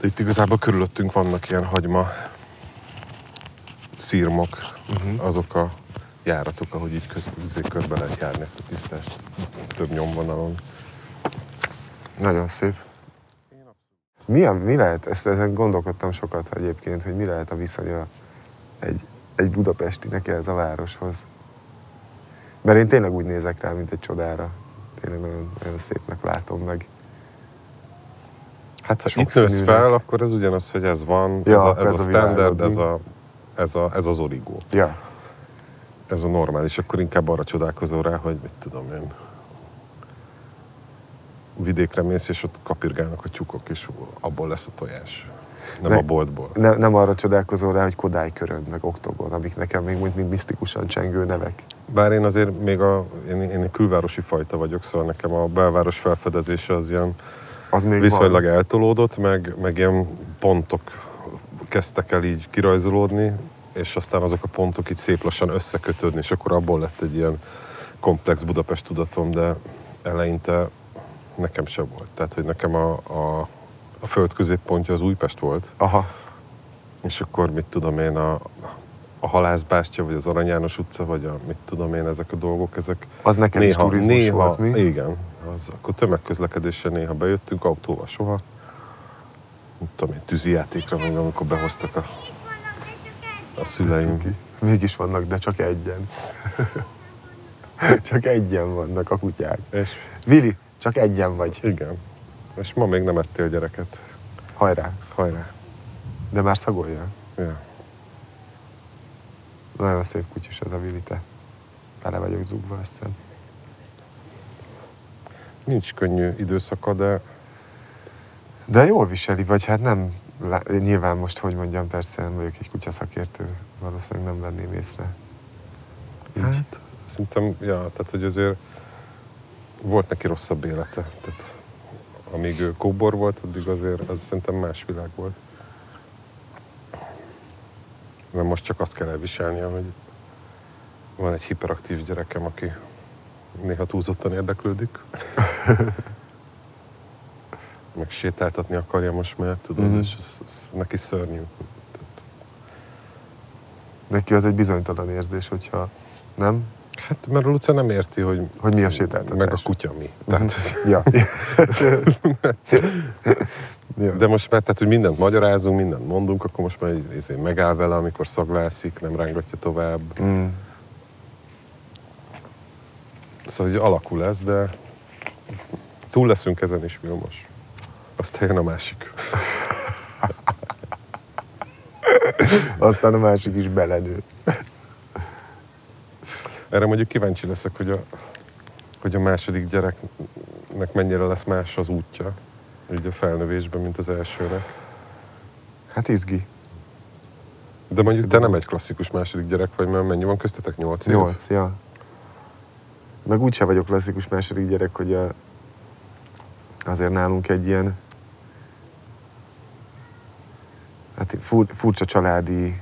de itt igazából körülöttünk vannak ilyen hagyma szírmok, uh-huh. azok a járatok, ahogy így köz, közé körbe lehet járni ezt a tisztást több nyomvonalon. Nagyon szép. Mi, a, mi lehet, ezt, ezen gondolkodtam sokat egyébként, hogy mi lehet a viszonya egy, egy budapestinek ez a városhoz. Mert én tényleg úgy nézek rá, mint egy csodára. Tényleg nagyon, nagyon szépnek látom meg. Hát ha Sok itt nősz fel, akkor ez ugyanaz, hogy ez van, Ja, ez, a, ez, ez a a standard, ez, a, ez, a, ez az origó. Ja, Ez a normális, akkor inkább arra csodálkozol rá, hogy mit tudom én, vidékre mész, és ott kapirgálnak a tyúkok, és abból lesz a tojás. Nem Ne- a boltból. ne, nem arra csodálkozol rá, hogy Kodály körönd, meg Oktogon, amik nekem még mindig misztikusan csengő nevek. Bár én azért még a, én, én egy külvárosi fajta vagyok, szóval nekem a belváros felfedezése az ilyen Az még viszonylag van. eltolódott, meg, meg ilyen pontok kezdtek el így kirajzolódni, és aztán azok a pontok így szép lassan összekötődni, és akkor abból lett egy ilyen komplex Budapest tudatom, de eleinte nekem se volt. Tehát, hogy nekem a, a, a föld középpontja az Újpest volt, Aha. és akkor mit tudom én, a, a Halászbástya, vagy az Arany János utca, vagy a mit tudom én, ezek a dolgok, ezek Az nekem is turizmus néha, volt, mi? Igen, az, akkor tömegközlekedéssel néha bejöttünk, autóval soha. Mit tudom én, tűzijátékra, még amikor behoztak a, a szüleim. Mégis vannak, de csak egyen. csak egyen vannak a kutyák. És Vili, csak egyen vagy. igen, és ma még nem ettél gyereket. Hajrá. Hajrá. De már szagolja. Ja. Nagyon szép kutyus ez a Vili, te. Tele vagyok zugva, hiszem. Nincs könnyű időszaka, de De jól viseli, vagy hát nem, nyilván most, hogy mondjam, persze nem vagyok egy kutyaszakértő, valószínűleg nem venném észre. Így. hát szerintem, ja, tehát hogy azért volt neki rosszabb élete. Tehát amíg ő kóbor volt, addig azért az szerintem más világ volt. Mert most csak azt kell elviselnie, hogy van egy hiperaktív gyerekem, aki néha túlzottan érdeklődik. Meg sétáltatni akarja most már, tudod, Mhm. és ez, ez neki szörnyű. Neki az egy bizonytalan érzés, hogyha nem, Hát mert a Luca nem érti, hogy, hogy mi a sétáltatás. meg a kutya mi. Tehát, Ja. ja. De most már, tehát, hogy mindent magyarázunk, mindent mondunk, akkor most már izé, megáll vele, amikor szaglászik, nem rángatja tovább. Mm. Szóval, hogy alakul ez, de túl leszünk ezen is, Vilmos. Aztán jön a másik. Aztán a másik is belenő. Erre mondjuk kíváncsi leszek, hogy a, hogy a második gyereknek mennyire lesz más az útja, így a felnövésben, mint az elsőnek. Hát izgi. De mondjuk te nem egy klasszikus második gyerek vagy, mert mennyi van köztetek? Nyolc év? Nyolc, ja. Meg úgyse vagyok klasszikus második gyerek, hogy a, azért nálunk egy ilyen hát fur, furcsa családi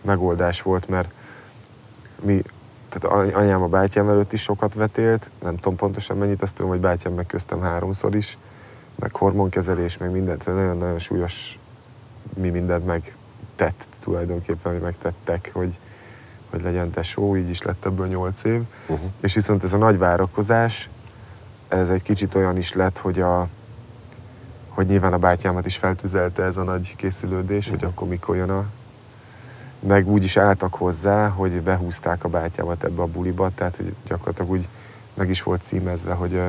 megoldás volt, mert mi, tehát any- anyám a bátyám előtt is sokat vetélt, nem tudom pontosan mennyit, azt tudom, hogy bátyám meg köztem háromszor is, meg hormonkezelés, meg mindent, nagyon-nagyon súlyos mi mindent megtett tulajdonképpen, hogy megtettek, hogy, hogy legyen tesó, így is lett ebből nyolc év. Uh-huh. És viszont ez a nagy várakozás, ez egy kicsit olyan is lett, hogy a hogy nyilván a bátyámat is feltüzelte ez a nagy készülődés, hogy Mhm. akkor mikor jön a... Meg úgy is álltak hozzá, hogy behúzták a bátyámat ebbe a buliba, tehát hogy gyakorlatilag úgy meg is volt címezve, hogy,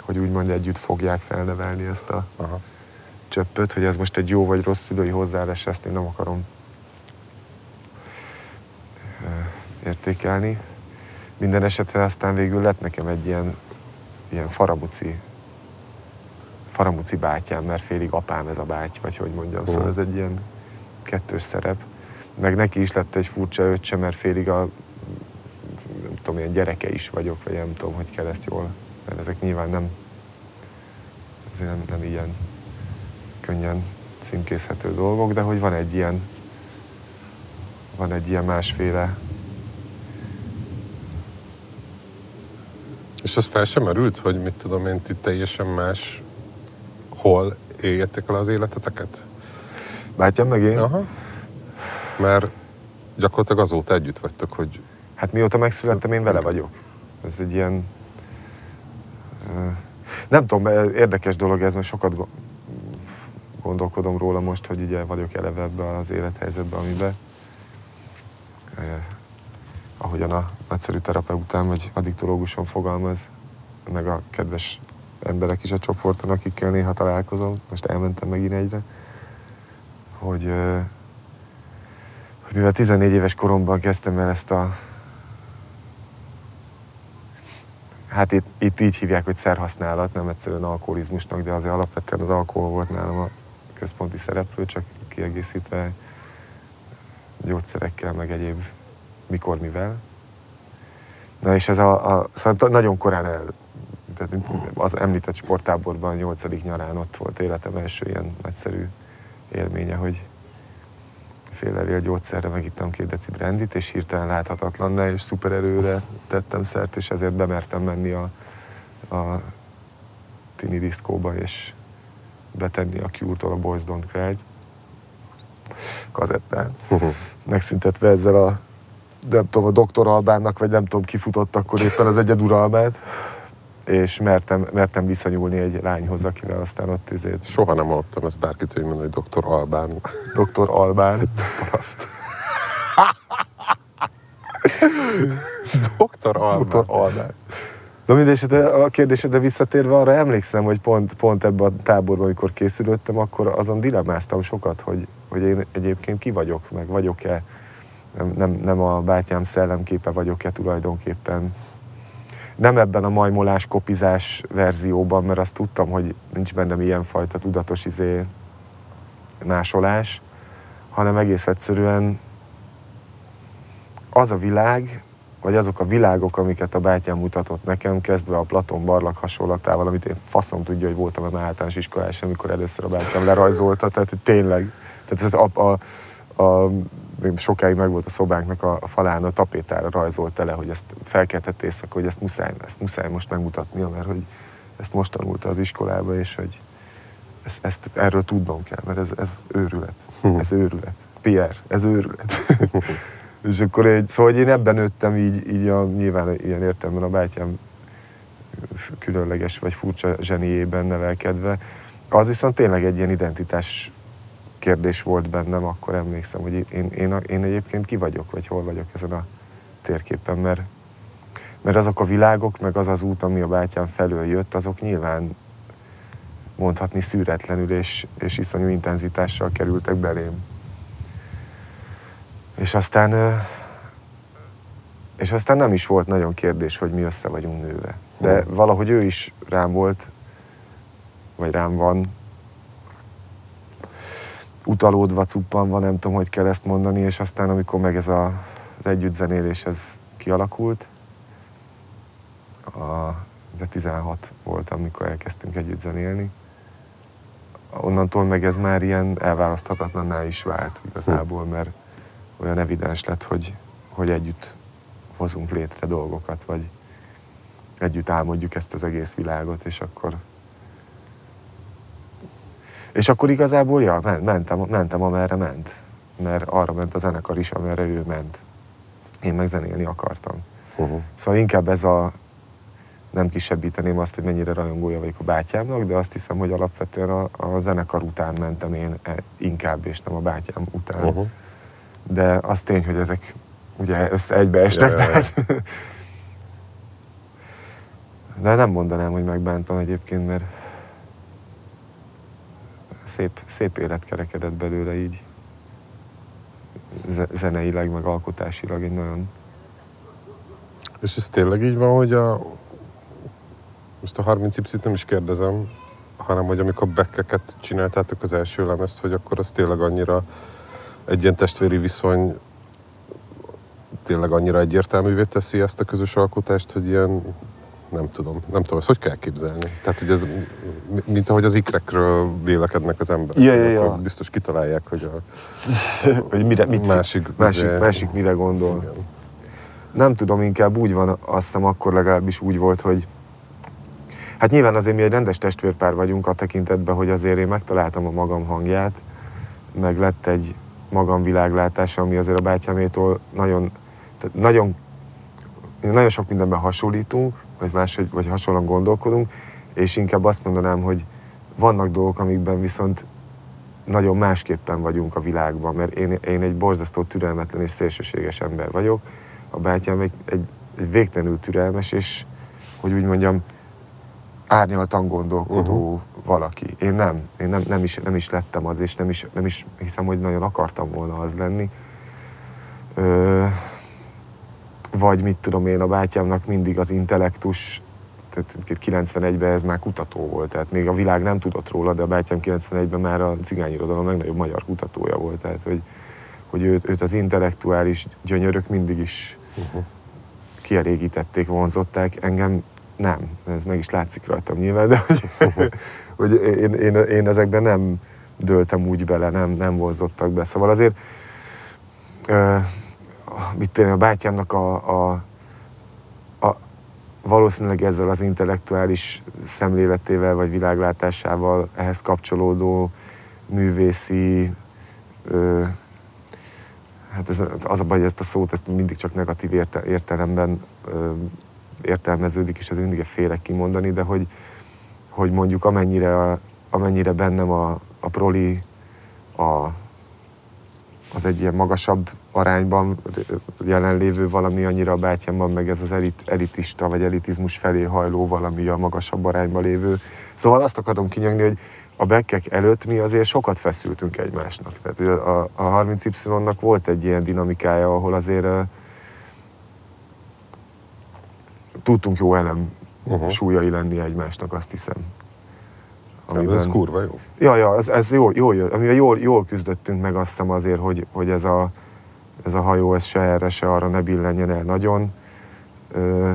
hogy úgymond együtt fogják felnevelni ezt a Aha. csöppöt, hogy ez most egy jó vagy rossz szülői hozzáállás, ezt én nem akarom értékelni. Minden esetre aztán végül lett nekem egy ilyen, ilyen faramuci, faramuci bátyám, mert félig apám ez a báty, vagy hogy mondjam, szóval Mhm. ez egy ilyen kettős szerep. Meg neki is lett egy furcsa öccse, mert félig a nem tudom, ilyen gyereke is vagyok, vagy nem tudom, hogy kell ezt jól, mert ezek nyilván nem, ezért nem, nem ilyen könnyen címkézhető dolgok, de hogy van egy ilyen, van egy ilyen másféle És az fel sem merült, hogy mit tudom én, ti teljesen más hol éljetek el az életeteket? Bátyám meg én? Aha. Mert gyakorlatilag azóta együtt vagytok, hogy Hát mióta megszülettem, én vele vagyok. Ez egy ilyen... Nem tudom, érdekes dolog ez, mert sokat go- gondolkodom róla most, hogy ugye vagyok eleve ebbe az élethelyzetbe, amiben ahogyan a nagyszerű terapeutám vagy addiktológuson fogalmaz, meg a kedves emberek is a csoporton, akikkel néha találkozom, most elmentem megint egyre, hogy, hogy mivel 14 éves koromban kezdtem el ezt a Hát itt, itt így hívják, hogy szerhasználat, nem egyszerűen alkoholizmusnak, de azért alapvetően az alkohol volt nálam a központi szereplő, csak kiegészítve gyógyszerekkel, meg egyéb mikor, mivel. Na és ez a, a szóval nagyon korán el, az említett sporttáborban, a nyolcadik nyarán ott volt életem első ilyen nagyszerű élménye, hogy félevél gyógyszerre megittem két deci brandit, és hirtelen láthatatlanná és szupererőre tettem szert, és ezért bemertem menni a, a tini diszkóba, és betenni a Cure-tól a Boys Don't Cry kazettán. Megszüntetve ezzel a nem tudom, a doktor Albánnak, vagy nem tudom, kifutott akkor éppen az egyeduralmát, és mertem, mertem viszonyulni egy lányhoz, akivel aztán ott ezért Soha nem hallottam ezt bárkit, hogy mondani, hogy doktor Albán. doktor Albán. Paraszt. doktor Albán. Doktor Albán. Na mindesetre a kérdésedre visszatérve arra emlékszem, hogy pont, pont ebben a táborban, amikor készülöttem, akkor azon dilemmáztam sokat, hogy, hogy én egyébként ki vagyok, meg vagyok-e, nem, nem, nem a bátyám szellemképe vagyok-e tulajdonképpen. Nem ebben a majmolás, kopizás verzióban, mert azt tudtam, hogy nincs bennem ilyenfajta tudatos izé másolás, hanem egész egyszerűen az a világ, vagy azok a világok, amiket a bátyám mutatott nekem, kezdve a Platon barlang hasonlatával, amit én faszom tudja, hogy voltam a általános iskolás, amikor először a bátyám lerajzolta, tehát tényleg, tehát ez a, a, a sokáig meg volt a szobánknak a, a falán, a tapétára rajzolt le, hogy ezt felkeltett éjszaka, hogy ezt muszáj, ezt muszáj most megmutatnia, mert hogy ezt most tanulta az iskolába, és hogy ezt, ezt erről tudnom kell, mert ez, ez őrület. Ez őrület. Pierre, ez őrület. és akkor egy, szóval hogy én ebben nőttem így, így a, nyilván ilyen értelemben a bátyám különleges vagy furcsa zseniében nevelkedve. Az viszont tényleg egy ilyen identitás kérdés volt bennem, akkor emlékszem, hogy én, én, én egyébként ki vagyok, vagy hol vagyok ezen a térképen, mert, mert azok a világok, meg az az út, ami a bátyám felől jött, azok nyilván mondhatni szűretlenül és, és iszonyú intenzitással kerültek belém. És aztán, és aztán nem is volt nagyon kérdés, hogy mi össze vagyunk nőve. De valahogy ő is rám volt, vagy rám van, utalódva, cuppanva, nem tudom, hogy kell ezt mondani, és aztán amikor meg ez a, az együttzenélés ez kialakult, a, de 16 volt, amikor elkezdtünk együtt zenélni, onnantól meg ez már ilyen elválaszthatatlanná is vált igazából, mert olyan evidens lett, hogy, hogy együtt hozunk létre dolgokat, vagy együtt álmodjuk ezt az egész világot, és akkor és akkor igazából, ja, men- mentem, mentem amerre ment. Mert arra ment a zenekar is, amerre ő ment. Én meg zenélni akartam. Uh-huh. Szóval inkább ez a, nem kisebbíteném azt, hogy mennyire rajongója vagyok a bátyámnak, de azt hiszem, hogy alapvetően a, a zenekar után mentem én e- inkább, és nem a bátyám után. Uh-huh. De az tény, hogy ezek ugye össze egybeesnek, Ja, ja, ja. tehát... De nem mondanám, hogy megbántam egyébként, mert szép, szép élet kerekedett belőle így ze- zeneileg, meg alkotásilag egy nagyon... És ez tényleg így van, hogy a... Most a 30 y nem is kérdezem, hanem hogy amikor bekkeket csináltátok az első lemezt, hogy akkor az tényleg annyira egy ilyen testvéri viszony tényleg annyira egyértelművé teszi ezt a közös alkotást, hogy ilyen nem tudom, nem tudom, ezt hogy kell képzelni? Tehát, hogy ez, mi- mint ahogy az ikrekről vélekednek az emberek, Ja, ja, ja. biztos kitalálják, hogy a hogy mire, mit, másik, másik, izé- másik mire gondol. Igen. Nem tudom, inkább úgy van, azt hiszem akkor legalábbis úgy volt, hogy hát nyilván azért mi egy rendes testvérpár vagyunk a tekintetben, hogy azért én megtaláltam a magam hangját, meg lett egy magam világlátása, ami azért a bátyámétól nagyon, tehát nagyon, nagyon sok mindenben hasonlítunk, vagy máshogy, vagy hasonlóan gondolkodunk, és inkább azt mondanám, hogy vannak dolgok, amikben viszont nagyon másképpen vagyunk a világban, mert én, én egy borzasztó türelmetlen és szélsőséges ember vagyok, a bátyám egy, egy, egy végtelenül türelmes, és hogy úgy mondjam, árnyaltan gondolkodó uh-huh. valaki. Én nem, én nem, nem, is, nem is lettem az, és nem is, nem is hiszem, hogy nagyon akartam volna az lenni. Ö, vagy mit tudom én, a bátyámnak mindig az intellektus, tehát 91-ben ez már kutató volt, tehát még a világ nem tudott róla, de a bátyám 91-ben már a cigányirodalom legnagyobb magyar kutatója volt, tehát hogy, hogy őt, őt az intellektuális gyönyörök mindig is uh-huh. kielégítették, vonzották, engem nem, ez meg is látszik rajtam nyilván, de hogy, uh-huh. hogy én, én, én, ezekben nem dőltem úgy bele, nem, nem vonzottak be. Szóval azért ö, mit tenni, a bátyámnak a, a, a, valószínűleg ezzel az intellektuális szemléletével vagy világlátásával ehhez kapcsolódó művészi ö, hát ez, az a baj, hogy ezt a szót ezt mindig csak negatív érte, értelemben ö, értelmeződik, és ez mindig félek kimondani, de hogy, hogy mondjuk amennyire, amennyire bennem a, a proli a, az egy ilyen magasabb arányban jelenlévő valami, annyira a bátyámban meg ez az elit, elitista vagy elitizmus felé hajló valami a magasabb arányban lévő. Szóval azt akarom kinyagni, hogy a bekkek előtt mi azért sokat feszültünk egymásnak. Tehát a, a 30Y-nak volt egy ilyen dinamikája, ahol azért uh, tudtunk jó elem uh-huh. súlyai lenni egymásnak, azt hiszem. Amiben... Ez kurva jó. Ja, ja, ez, ez jól, jól, amivel jól, jól küzdöttünk meg azt hiszem azért, hogy, hogy ez, a, ez a hajó ez se erre, se arra ne billenjen el nagyon. Ö,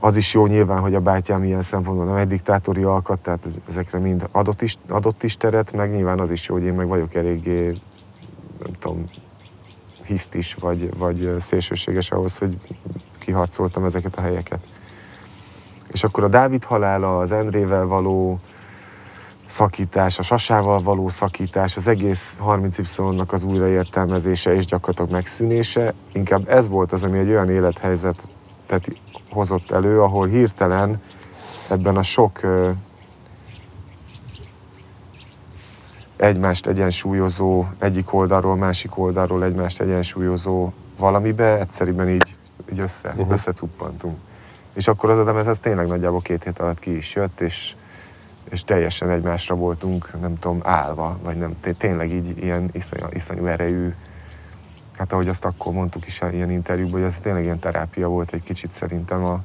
az is jó nyilván, hogy a bátyám ilyen szempontból nem egy diktátori alkat, tehát ezekre mind adott is, adott is teret, meg nyilván az is jó, hogy én meg vagyok eléggé, nem tudom, hisztis, vagy, vagy szélsőséges ahhoz, hogy kiharcoltam ezeket a helyeket. És akkor a Dávid halála, az Endrével való szakítás, a Sasával való szakítás, az egész 30Y-nak az újraértelmezése és gyakorlatilag megszűnése, inkább ez volt az, ami egy olyan élethelyzetet hozott elő, ahol hirtelen ebben a sok egymást egyensúlyozó, egyik oldalról, másik oldalról egymást egyensúlyozó valamibe egyszerűen így, így össze, uh-huh. összecuppantunk. És akkor az a lemez, ez tényleg nagyjából két hét alatt ki is jött, és, és teljesen egymásra voltunk, nem tudom, állva, vagy nem, tényleg így ilyen iszonyú, iszonyú erejű, hát ahogy azt akkor mondtuk is ilyen interjúban, hogy ez tényleg ilyen terápia volt egy kicsit szerintem a,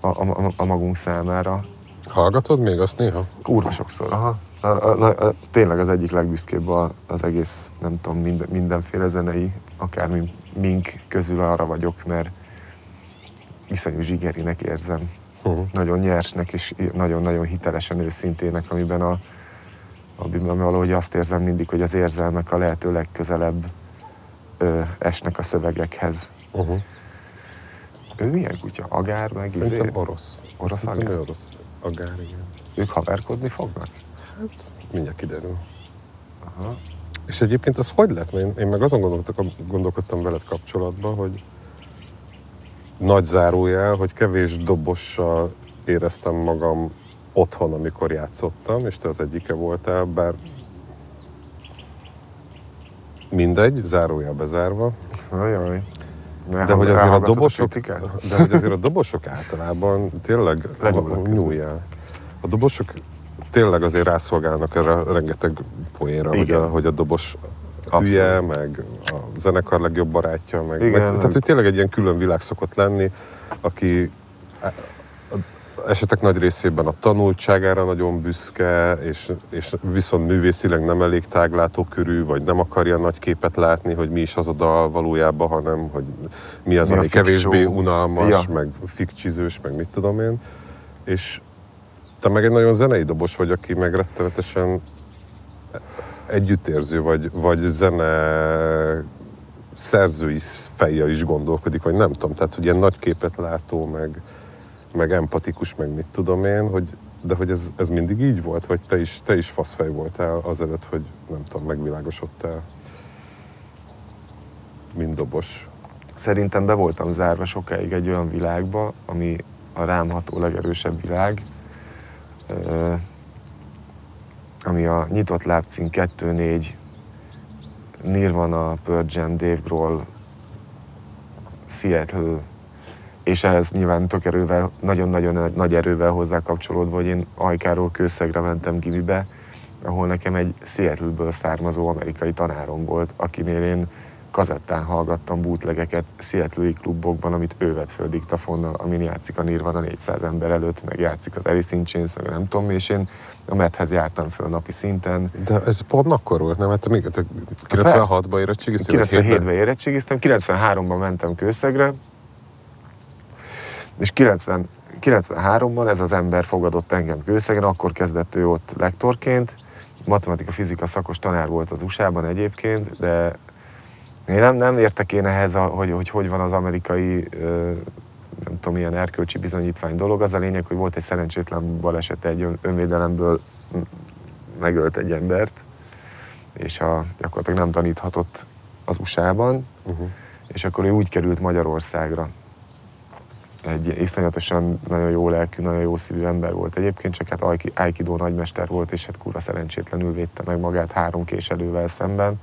a, a, a magunk számára. Hallgatod még azt néha? Kurva sokszor, aha. A, a, a, tényleg az egyik legbüszkébb az egész, nem tudom, minden, mindenféle zenei, akár mink közül arra vagyok, mert iszonyú zsigerinek érzem. Uh-huh. Nagyon nyersnek és nagyon-nagyon hitelesen őszintének, amiben a, amiben valahogy azt érzem mindig, hogy az érzelmek a lehető legközelebb ö, esnek a szövegekhez. Uh-huh. Ő milyen kutya? Agár meg Szerintem izé? orosz. Orosz Szerintem agár? orosz. Agár, igen. Ők haverkodni fognak? Hát, mindjárt kiderül. Aha. És egyébként az hogy lett? Én, én meg azon gondolkodtam veled kapcsolatban, hogy nagy zárójel, hogy kevés dobossal éreztem magam otthon, amikor játszottam, és te az egyike voltál, bár mindegy, zárójel bezárva. Ajaj. De hogy, azért a dobosok, de hogy azért a dobosok általában tényleg nyúljál. A dobosok tényleg azért rászolgálnak erre rengeteg poénra, hogy a, hogy a dobos Abszolút. hülye, meg a zenekar legjobb barátja, meg, Igen, meg, tehát hogy tényleg egy ilyen külön világ szokott lenni, aki esetek nagy részében a tanultságára nagyon büszke, és, és viszont művészileg nem elég táglátókörű, vagy nem akarja nagy képet látni, hogy mi is az a dal valójában, hanem hogy mi az, mi ami kevésbé unalmas, ja. meg fikcsizős, meg mit tudom én. És te meg egy nagyon zenei dobos vagy, aki meg rettenetesen együttérző, vagy, vagy zene szerzői fejjel is gondolkodik, vagy nem tudom, tehát hogy ilyen nagy képet látó, meg, meg empatikus, meg mit tudom én, hogy, de hogy ez, ez mindig így volt, vagy te is, te is faszfej voltál azelőtt, hogy nem tudom, megvilágosodtál, mint dobos. Szerintem be voltam zárva sokáig egy olyan világba, ami a rám ható legerősebb világ, ami a Nyitott Lábcín 2-4 Nirvana, Pearl Jam, Dave Grohl, Seattle, és ehhez nyilván tök erővel, nagyon-nagyon nagy erővel hozzá kapcsolódva, hogy én Ajkáról Kőszegre mentem gimibe, ahol nekem egy Seattle-ből származó amerikai tanárom volt, akinél én kazettán hallgattam bootlegeket Seattle-i klubokban, amit ő vett föl diktafonnal, amin játszik a Nirvana 400 ember előtt, meg játszik az Alice in Chains, meg nem tudom, és én a Methez jártam föl napi szinten. De ez pont akkor volt, nem? Hát még 96-ban érettségiztem? 97-ben érettségiztem, 93-ban mentem Kőszegre, és 90, 93-ban ez az ember fogadott engem Kőszegen, akkor kezdett ő ott lektorként, matematika-fizika szakos tanár volt az USA-ban egyébként, de Én nem, nem értek én ehhez, hogy, hogy hogy van az amerikai, nem tudom, ilyen erkölcsi bizonyítvány dolog. Az a lényeg, hogy volt egy szerencsétlen baleset egy ön- önvédelemből megölt egy embert, és a, gyakorlatilag nem taníthatott az USA-ban, Uh-huh. és akkor ő úgy került Magyarországra. Egy iszonyatosan nagyon jó lelkű, nagyon jó szívű ember volt egyébként, csak hát Aiki- Aikido nagymester volt, és hát kurva szerencsétlenül védte meg magát három késelővel szemben.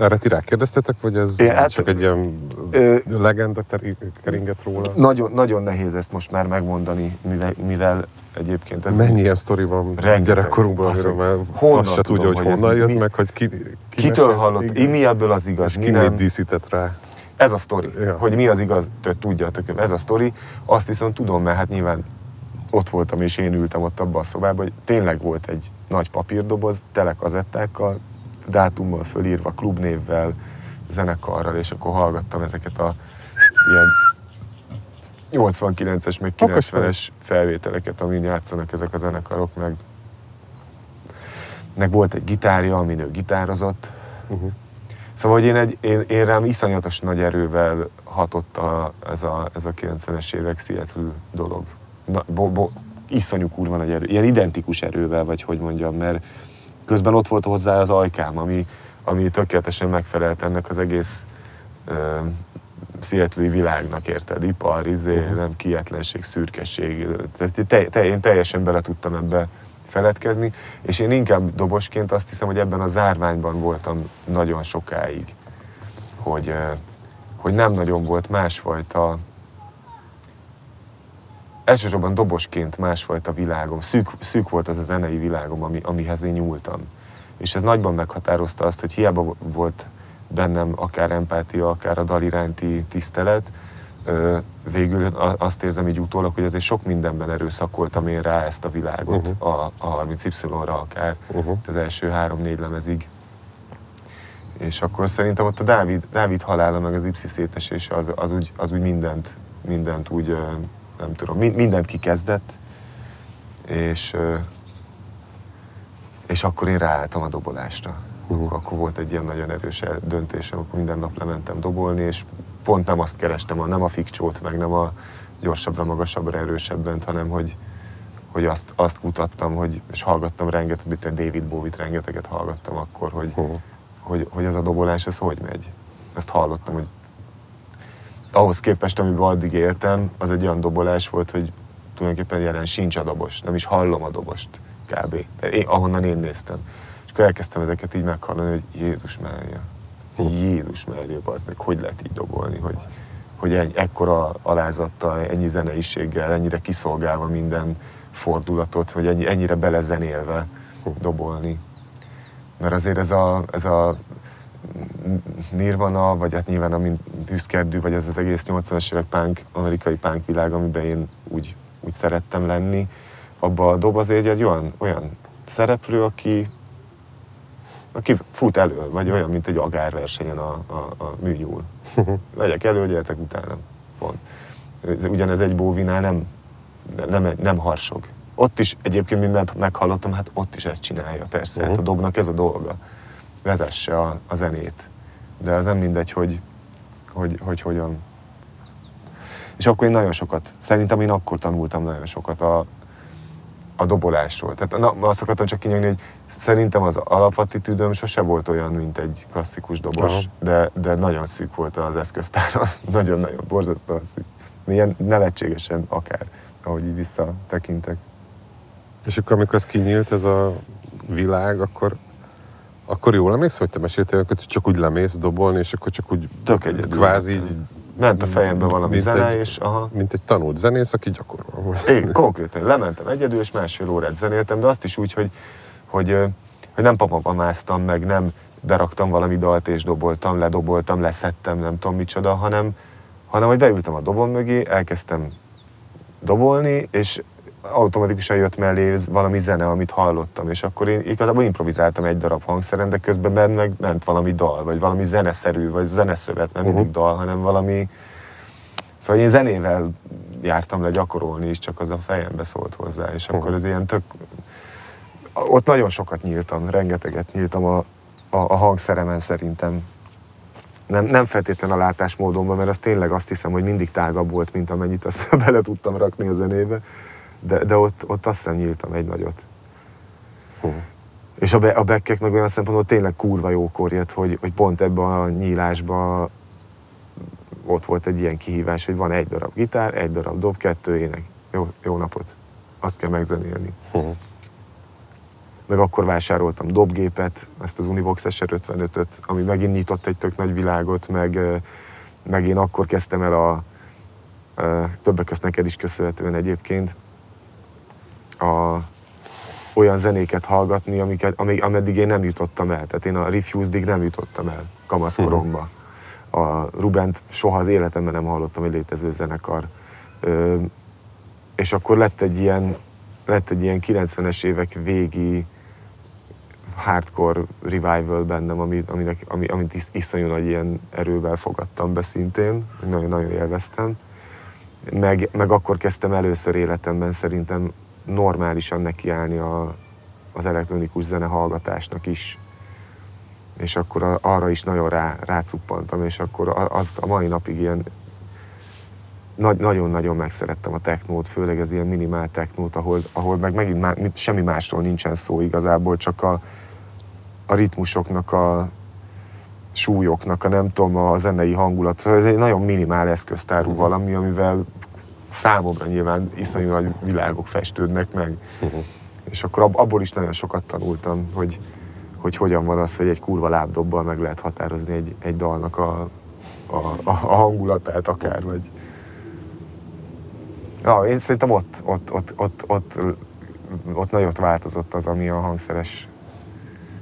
Erre ti rákérdeztetek, vagy ez É, hát- csak egy ilyen Ö, legenda teri- keringet róla? Nagyon, nagyon nehéz ezt most már megmondani, mivel, mivel egyébként ez... Mennyi ilyen sztori van gyerekkorunkban, amiről már fasz se tudja, hogy honnan jött mi- meg, hogy ki, ki Kitől hallott? igen. Mi ebből az igaz? És Mi ki nem? mit díszített rá? Ez a sztori, Ja. hogy mi az igaz, tök tudjatok, ez a sztori. Azt viszont tudom, mert hát nyilván ott voltam, és én ültem ott abban a szobában, hogy tényleg volt egy nagy papírdoboz, tele kazettákkal, dátummal fölírva, klubnévvel, zenekarral, és akkor hallgattam ezeket a ilyen 89-es, meg Okos vagy. 90-es felvételeket, amin játszanak ezek a zenekarok, meg, meg volt egy gitárja, amin ő gitározott, Uh-huh. Szóval, hogy én, egy, én, én rám iszonyatos nagy erővel hatott a, ez, a, ez a 90-es évek Seattle dolog. Na, bo, bo, iszonyú kurva nagy erő. Ilyen identikus erővel, vagy hogy mondjam, mert közben ott volt hozzá az ajkám, ami, ami tökéletesen megfelelt ennek az egész ö, világnak, érted? Ipar, izé, uh-huh. nem kietlenség, szürkesség. Tehát te, te, én teljesen bele tudtam ebbe feledkezni, és én inkább dobosként azt hiszem, hogy ebben a zárványban voltam nagyon sokáig, hogy, hogy nem nagyon volt másfajta, elsősorban dobosként másfajta világom. Szűk, szűk volt az a zenei világom, ami, amihez én nyúltam. És ez nagyban meghatározta azt, hogy hiába vo- volt bennem akár empátia, akár a dal iránti tisztelet, végül azt érzem így utólag, hogy azért sok mindenben erőszakoltam én rá ezt a világot, Mhm. a, a 30Y-ra akár, Uh-huh. az első három-négy lemezig. És akkor szerintem ott a Dávid, Dávid halála meg az Ipszi szétesése az, az, úgy, az úgy mindent, mindent úgy, nem tudom, mi- mindent kikezdett, és, és akkor én ráálltam a dobolásra. Mhm. Akkor, akkor volt egy ilyen nagyon erős döntésem, akkor minden nap lementem dobolni, és pont nem azt kerestem, a- nem a fikcsót, meg nem a gyorsabbra, magasabbra, erősebben, hanem hogy, hogy azt, azt kutattam, hogy, és hallgattam rengeteg, itt a David Bowie-t rengeteget hallgattam akkor, hogy, Uh-huh. hogy, hogy ez a dobolás, ez hogy megy. Ezt hallottam, hogy ahhoz képest, amiben addig éltem, az egy olyan dobolás volt, hogy tulajdonképpen jelen sincs a dobos, nem is hallom a dobost kb. Én, ahonnan én néztem. És akkor elkezdtem ezeket így meghallani, hogy Jézus Mária, Jézus Mária, bazdmeg, hogy lehet így dobolni, hogy, hogy egy, ekkora alázattal, ennyi zeneiséggel, ennyire kiszolgálva minden fordulatot, hogy ennyi, ennyire belezenélve dobolni. Mert azért ez a, ez a Nirvana, vagy hát nyilván a mint Bűszkerdű, vagy ez az egész 80-as évek punk, amerikai punk világ, amiben én úgy, úgy szerettem lenni, abba a dob azért egy olyan, olyan szereplő, aki, aki fut elő, vagy olyan, mint egy agárversenyen a, a, a műnyúl. Megyek elő, gyertek utánam. Pont. Ez- Ugyanez egy bóvinál nem, nem, nem harsog. Ott is egyébként mindent meghallottam, hát ott is ezt csinálja, persze. Hát a dobnak ez a dolga. Vezesse a, a zenét. De az nem mindegy, hogy, hogy, hogy hogyan. És akkor én nagyon sokat, szerintem én akkor tanultam nagyon sokat a, a dobolásról. Tehát na, azt akartam csak kinyögni, hogy szerintem az alapattitűdöm sose volt olyan, mint egy klasszikus dobos, Aha. de, de nagyon szűk volt az eszköztára. Nagyon-nagyon borzasztóan szűk. Ilyen nevetségesen akár, ahogy így visszatekintek. És akkor, amikor ez kinyílt, ez a világ, akkor, akkor jól emlékszel, hogy te meséltél, hogy csak úgy lemész dobolni, és akkor csak úgy Tök egyedül. kvázi így, Ment a fejembe valami mint zene, egy- és aha. mint egy tanult zenész, aki gyakorol. Én konkrétan lementem egyedül, és másfél órát zenéltem, de azt is úgy, hogy, hogy, hogy nem papapamáztam meg, nem beraktam valami dalt és doboltam, ledoboltam, leszettem, nem tudom micsoda, hanem, hanem hogy beültem a dobon mögé, elkezdtem dobolni, és automatikusan jött mellé valami zene, amit hallottam, és akkor én igazából improvizáltam egy darab hangszeren, de közben meg ment valami dal, vagy valami zeneszerű, vagy zeneszövet, nem mindig dal, hanem valami... Szóval én zenével jártam le gyakorolni is, csak az a fejembe szólt hozzá, és akkor ez ilyen tök... Ott nagyon sokat nyíltam, rengeteget nyíltam a, a, a hangszeremen szerintem. nem, nem feltétlen a látásmódomban, mert az tényleg azt hiszem, hogy mindig tágabb volt, mint amennyit azt bele tudtam rakni a zenébe, de, de ott, ott azt hiszem nyíltam egy nagyot. Hú. És a, be, a bekkek meg olyan szempontból tényleg kurva jókor jött, hogy, hogy pont ebben a nyílásban ott volt egy ilyen kihívás, hogy van egy darab gitár, egy darab dob, kettő ének. Jó, jó napot. Azt kell megzenélni. Hú. Meg akkor vásároltam dobgépet, ezt az Univox SR55-öt, ami megint nyitott egy tök nagy világot, meg, meg én akkor kezdtem el a, ö, többek között neked is köszönhetően egyébként, a, olyan zenéket hallgatni, amiket, amíg, ameddig én nem jutottam el. Tehát én a Refused-ig nem jutottam el kamaszkoromba. A Rubent soha az életemben nem hallottam egy létező zenekar. Ö, és akkor lett egy ilyen, lett egy ilyen 90-es évek végi hardcore revival bennem, amit, aminek, ami, amit is, iszonyú nagy ilyen erővel fogadtam be szintén, nagyon-nagyon élveztem. Meg, meg akkor kezdtem először életemben szerintem normálisan nekiállni a, az elektronikus zene hallgatásnak is. És akkor arra is nagyon rá, rácuppantam, és akkor az a mai napig ilyen nagy, nagyon-nagyon megszerettem a technót, főleg az ilyen minimál technót, ahol, ahol meg megint má, semmi másról nincsen szó igazából, csak a, a ritmusoknak, a súlyoknak, a nem tudom, a zenei hangulat. Ez egy nagyon minimál eszköztárú valami, amivel számomra nyilván iszonyú nagy világok festődnek meg. És akkor ab, abból is nagyon sokat tanultam, hogy, hogy hogyan van az, hogy egy kurva lábdobbal meg lehet határozni egy, egy dalnak a, a, a, a hangulatát akár, vagy... Ja, én szerintem ott, ott, ott, ott, ott, ott nagyot változott az, ami a hangszeres...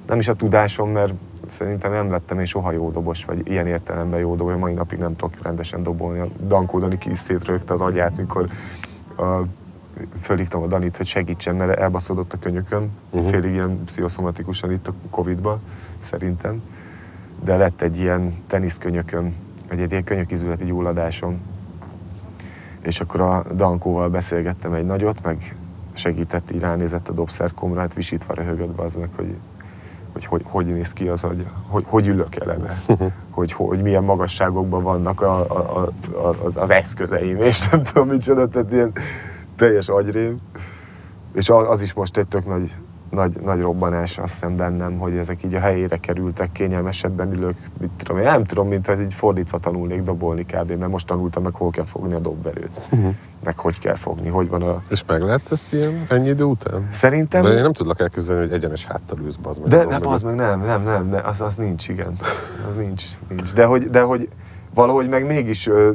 Nem is a tudásom, mert szerintem nem lettem én soha jó dobos, vagy ilyen értelemben jó dobos, mai napig nem tudok rendesen dobolni. A Dankó Dani ki is szétrögte az agyát, mikor a, fölhívtam a Danit, hogy segítsen, mert elbaszódott a könyököm, uh-huh. félig ilyen pszichoszomatikusan itt a Covid-ban, szerintem. De lett egy ilyen teniszkönyököm, vagy egy ilyen könyökizületi gyulladásom. És akkor a Dankóval beszélgettem egy nagyot, meg segített, így ránézett a dobszerkomra, hát visítva röhögött be az meg, hogy hogy, hogy hogy néz ki az, hogy hogy, hogy ülök eleve, hogy, hogy milyen magasságokban vannak a, a, a, az, az eszközeim, és nem tudom micsoda, tehát ilyen teljes agyrém. És az, is most egy tök nagy, nagy, nagy robbanás azt hiszem bennem, hogy ezek így a helyére kerültek, kényelmesebben ülök, mit tudom, én nem tudom, mint hogy így fordítva tanulnék dobolni kb. Mert most tanultam meg, hol kell fogni a dobverőt, meg hogy kell fogni, hogy van a... És meg lehet ezt ilyen ennyi idő után? Szerintem... Mert én nem tudlak elképzelni, hogy egyenes háttal ülsz, bazd meg. De, de az meg nem, nem, nem, nem az, az nincs, igen. Az nincs, nincs. De hogy, de hogy valahogy meg mégis ö,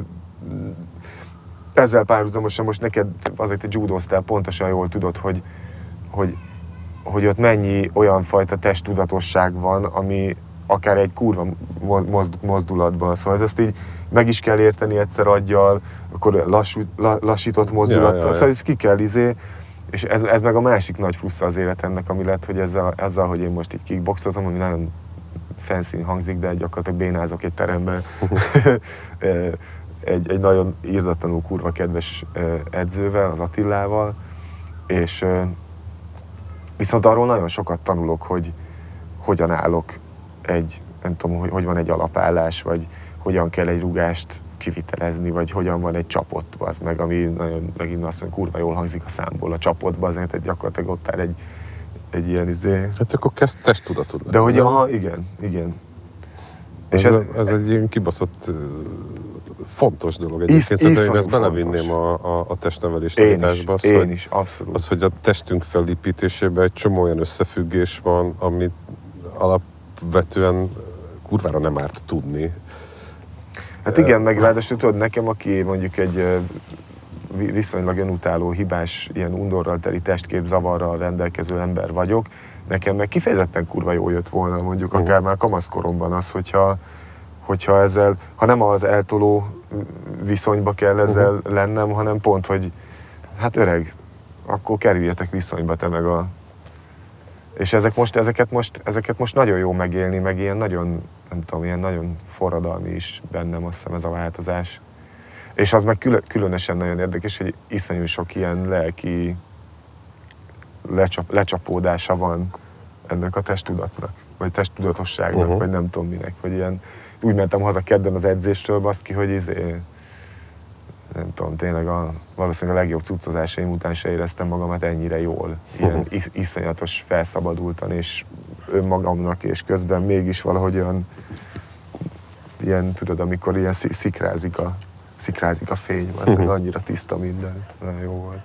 ezzel párhuzamosan most neked azért egy judóztál, pontosan jól tudod, hogy, hogy, hogy ott mennyi olyan fajta testtudatosság van, ami akár egy kurva mo- mozd- mozdulatban. Szóval ezt így meg is kell érteni egyszer aggyal, akkor lassú, la, lassított mozdulattal. Ja, ja, ja. Szóval ez ki kell izé, és ez, ez meg a másik nagy plusz az életemnek, ami lett, hogy ezzel, ezzel, hogy én most így kickboxozom, ami nagyon fancy hangzik, de gyakorlatilag bénázok egy teremben. egy, egy nagyon írdatlanul kurva kedves edzővel, az Attillával, és viszont arról nagyon sokat tanulok, hogy hogyan állok egy, nem tudom, hogy, hogy van egy alapállás, vagy hogyan kell egy rugást kivitelezni, vagy hogyan van egy csapot, az meg, ami nagyon, megint azt mondja, kurva jól hangzik a számból, a csapotba, azért tehát gyakorlatilag ott áll egy, egy ilyen izé. Hát akkor kezd testtudatod lenni. De hogy, aha, igen, igen. És ez, ez, egy ilyen kibaszott fontos dolog egyébként. Isz- Szerintem én ezt belevinném a, a, a testnevelés Én is, tanításba. az, én hogy- is, abszolút. Az, hogy a testünk felépítésében egy csomó olyan összefüggés van, amit alapvetően kurvára nem árt tudni. Hát igen, meg ráadásul tudod, nekem, aki mondjuk egy vi- viszonylag önutáló, hibás, ilyen undorral teli testkép zavarral rendelkező ember vagyok, nekem meg kifejezetten kurva jó jött volna mondjuk Mhm. akár már kamaszkoromban az, hogyha, hogyha ezzel, ha nem az eltoló viszonyba kell ezzel Mhm. lennem, hanem pont, hogy hát öreg, akkor kerüljetek viszonyba te meg a... És ezek most, ezeket most, ezeket most nagyon jó megélni, meg ilyen nagyon, nem tudom, ilyen nagyon forradalmi is bennem azt hiszem ez a változás. És az meg külön, különösen nagyon érdekes, hogy iszonyú sok ilyen lelki lecsap, lecsapódása van ennek a testtudatnak, vagy testtudatosságnak, Uh-huh. vagy nem tudom minek, hogy ilyen úgy mentem haza kedden az edzéstől, baszd ki, hogy izé, nem tudom, tényleg a, valószínűleg a legjobb cuccozásaim után se éreztem magamat ennyire jól. Ilyen is, iszonyatos felszabadultan, és önmagamnak, és közben mégis valahogy olyan, ilyen, tudod, amikor ilyen szi- szikrázik a, szikrázik a fény, az annyira tiszta minden, nagyon jó volt.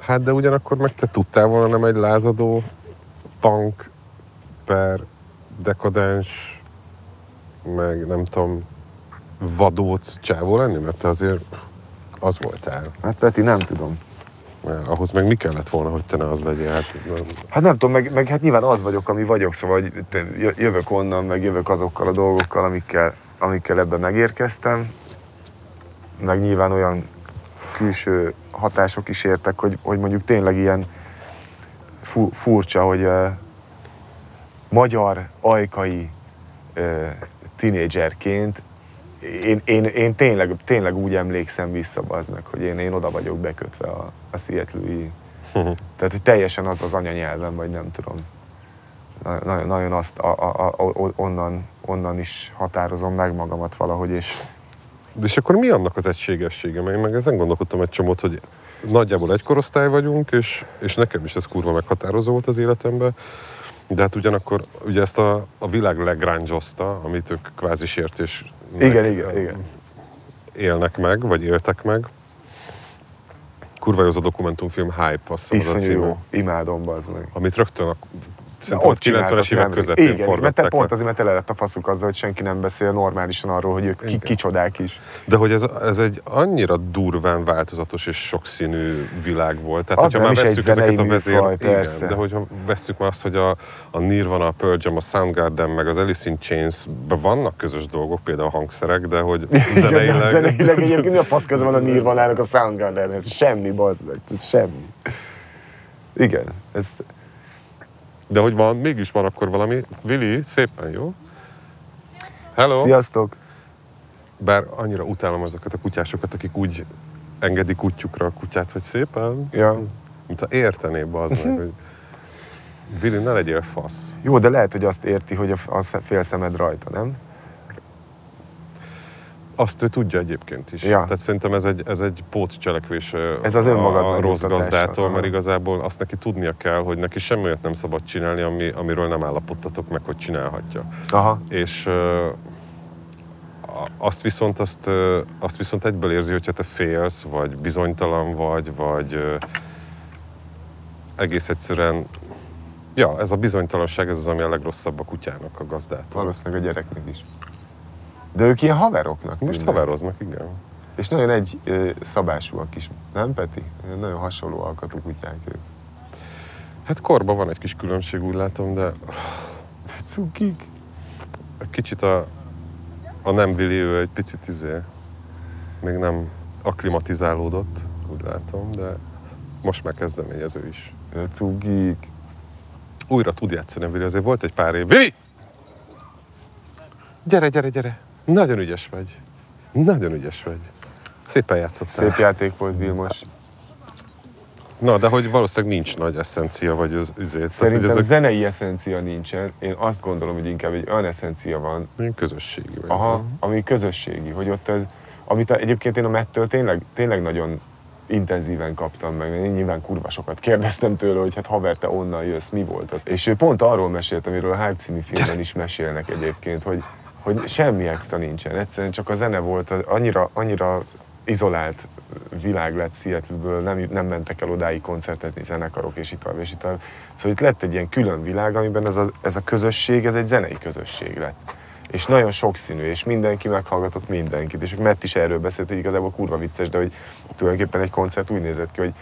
Hát de ugyanakkor meg te tudtál volna nem egy lázadó punk per dekadens, meg nem tudom, vadóc csávó lenni, mert te azért az voltál. Hát Peti, nem tudom. Mert ahhoz meg mi kellett volna, hogy te ne az legyél? Hát, nem. Hát nem tudom, meg, meg hát nyilván az vagyok, ami vagyok, szóval hogy te- jövök onnan, meg jövök azokkal a dolgokkal, amikkel, amikkel ebben megérkeztem. Meg nyilván olyan külső hatások is értek, hogy, hogy mondjuk tényleg ilyen fu, furcsa, hogy uh, magyar, ajkai uh, tinédzserként én, én, én tényleg, tényleg úgy emlékszem vissza aznak, hogy én, én oda vagyok bekötve a, a Seattle-i tehát, hogy teljesen az az anyanyelvem, vagy nem tudom. Na- Nagyon, nagyon azt a, a, a, onnan, onnan is határozom meg magamat valahogy, és De és akkor mi annak az egységessége? Meg, meg ezen gondolkodtam egy csomót, hogy nagyjából egy korosztály vagyunk, és, és nekem is ez kurva meghatározó volt az életemben. De hát ugyanakkor ugye ezt a, a világ legrángyozta, amit ők kvázi sértés igen, igen, igen. élnek meg, vagy éltek meg. Kurva jó az a dokumentumfilm Hype, azt hiszem az a címe. jó, imádom, bazd meg. Amit rögtön a, A 90-es csináltak évek közepén Igen, mert te forgatták pont le. azért, mert tele lett a faszuk azzal, hogy senki nem beszél normálisan arról, hogy ők ki, kicsodák is. De hogy ez, ez egy annyira durván változatos és sokszínű világ volt. Tehát, Az hogyha már vesszük ezeket a vezér... műfaj, Igen, persze. de hogyha vesszük már azt, hogy a, a Nirvana, a Pearl Jam, a Soundgarden, meg az Alice in chains vannak közös dolgok, például a hangszerek, de hogy Igen, de zeneileg... zeneileg egyébként a fasz köze van a Nirvanának a Soundgardenhez? Semmi, bazd semmi. Igen, ez, De hogy van, mégis van akkor valami. Vili, szépen, jó? Hello! sziasztok! Bár annyira utálom azokat a kutyásokat, akik úgy engedik kutyukra a kutyát, hogy szépen, Ja. mint ha értené az meg, hogy Vili, ne legyél fasz. Jó, de lehet, hogy azt érti, hogy a, a fél szemed rajta, nem? Azt ő tudja egyébként is. Ja. Tehát szerintem ez egy, ez egy pótcselekvés Ez az a, rossz gazdától, mert igazából azt neki tudnia kell, hogy neki semmi olyat nem szabad csinálni, ami, amiről nem állapodtatok meg, hogy csinálhatja. Aha. És azt viszont, azt, azt viszont egyből érzi, hogyha te félsz, vagy bizonytalan vagy, vagy egész egyszerűen Ja, ez a bizonytalanság, ez az, ami a legrosszabb a kutyának, a gazdától. Valószínűleg a gyereknek is. De ők ilyen haveroknak Most tűnnek. haveroznak, igen. És nagyon egy ö, szabásúak is, nem Peti? Nagyon hasonló alkatú kutyák ők. Hát korban van egy kis különbség, úgy látom, de De cukik. kicsit a, a nem Vili, ő egy picit izé, még nem akklimatizálódott, úgy látom, de most már kezdeményező is. De cukik. Újra tud játszani a Vili, azért volt egy pár év. Vili! Gyere, gyere, gyere! Nagyon ügyes vagy. Nagyon ügyes vagy. Szépen játszottál. Szép játék volt Vilmos. Na, de hogy valószínűleg nincs nagy eszencia, vagy az üzét. Szerintem Tehát, ezek zenei eszencia nincsen. Én azt gondolom, hogy inkább egy olyan eszencia van, ilyen közösségi vagy. aha, ami közösségi, hogy ott ez, amit a, egyébként én a Mettől tényleg, tényleg nagyon intenzíven kaptam meg. Én nyilván kurva sokat kérdeztem tőle, hogy hát haver, te onnan jössz, mi volt ott. És ő pont arról mesélt, amiről a Hype című filmben is mesélnek egyébként, hogy, hogy semmi extra nincsen. Egyszerűen csak a zene volt, annyira, annyira izolált világ lett Seattle-ből, nem, nem mentek el odáig koncertezni zenekarok, és itt tovább, és itt tovább. Szóval itt lett egy ilyen külön világ, amiben ez a, ez a közösség, ez egy zenei közösség lett. És nagyon sokszínű, és mindenki meghallgatott mindenkit. És Matt is erről beszélt, hogy igazából kurva vicces, de hogy tulajdonképpen egy koncert úgy nézett ki, hogy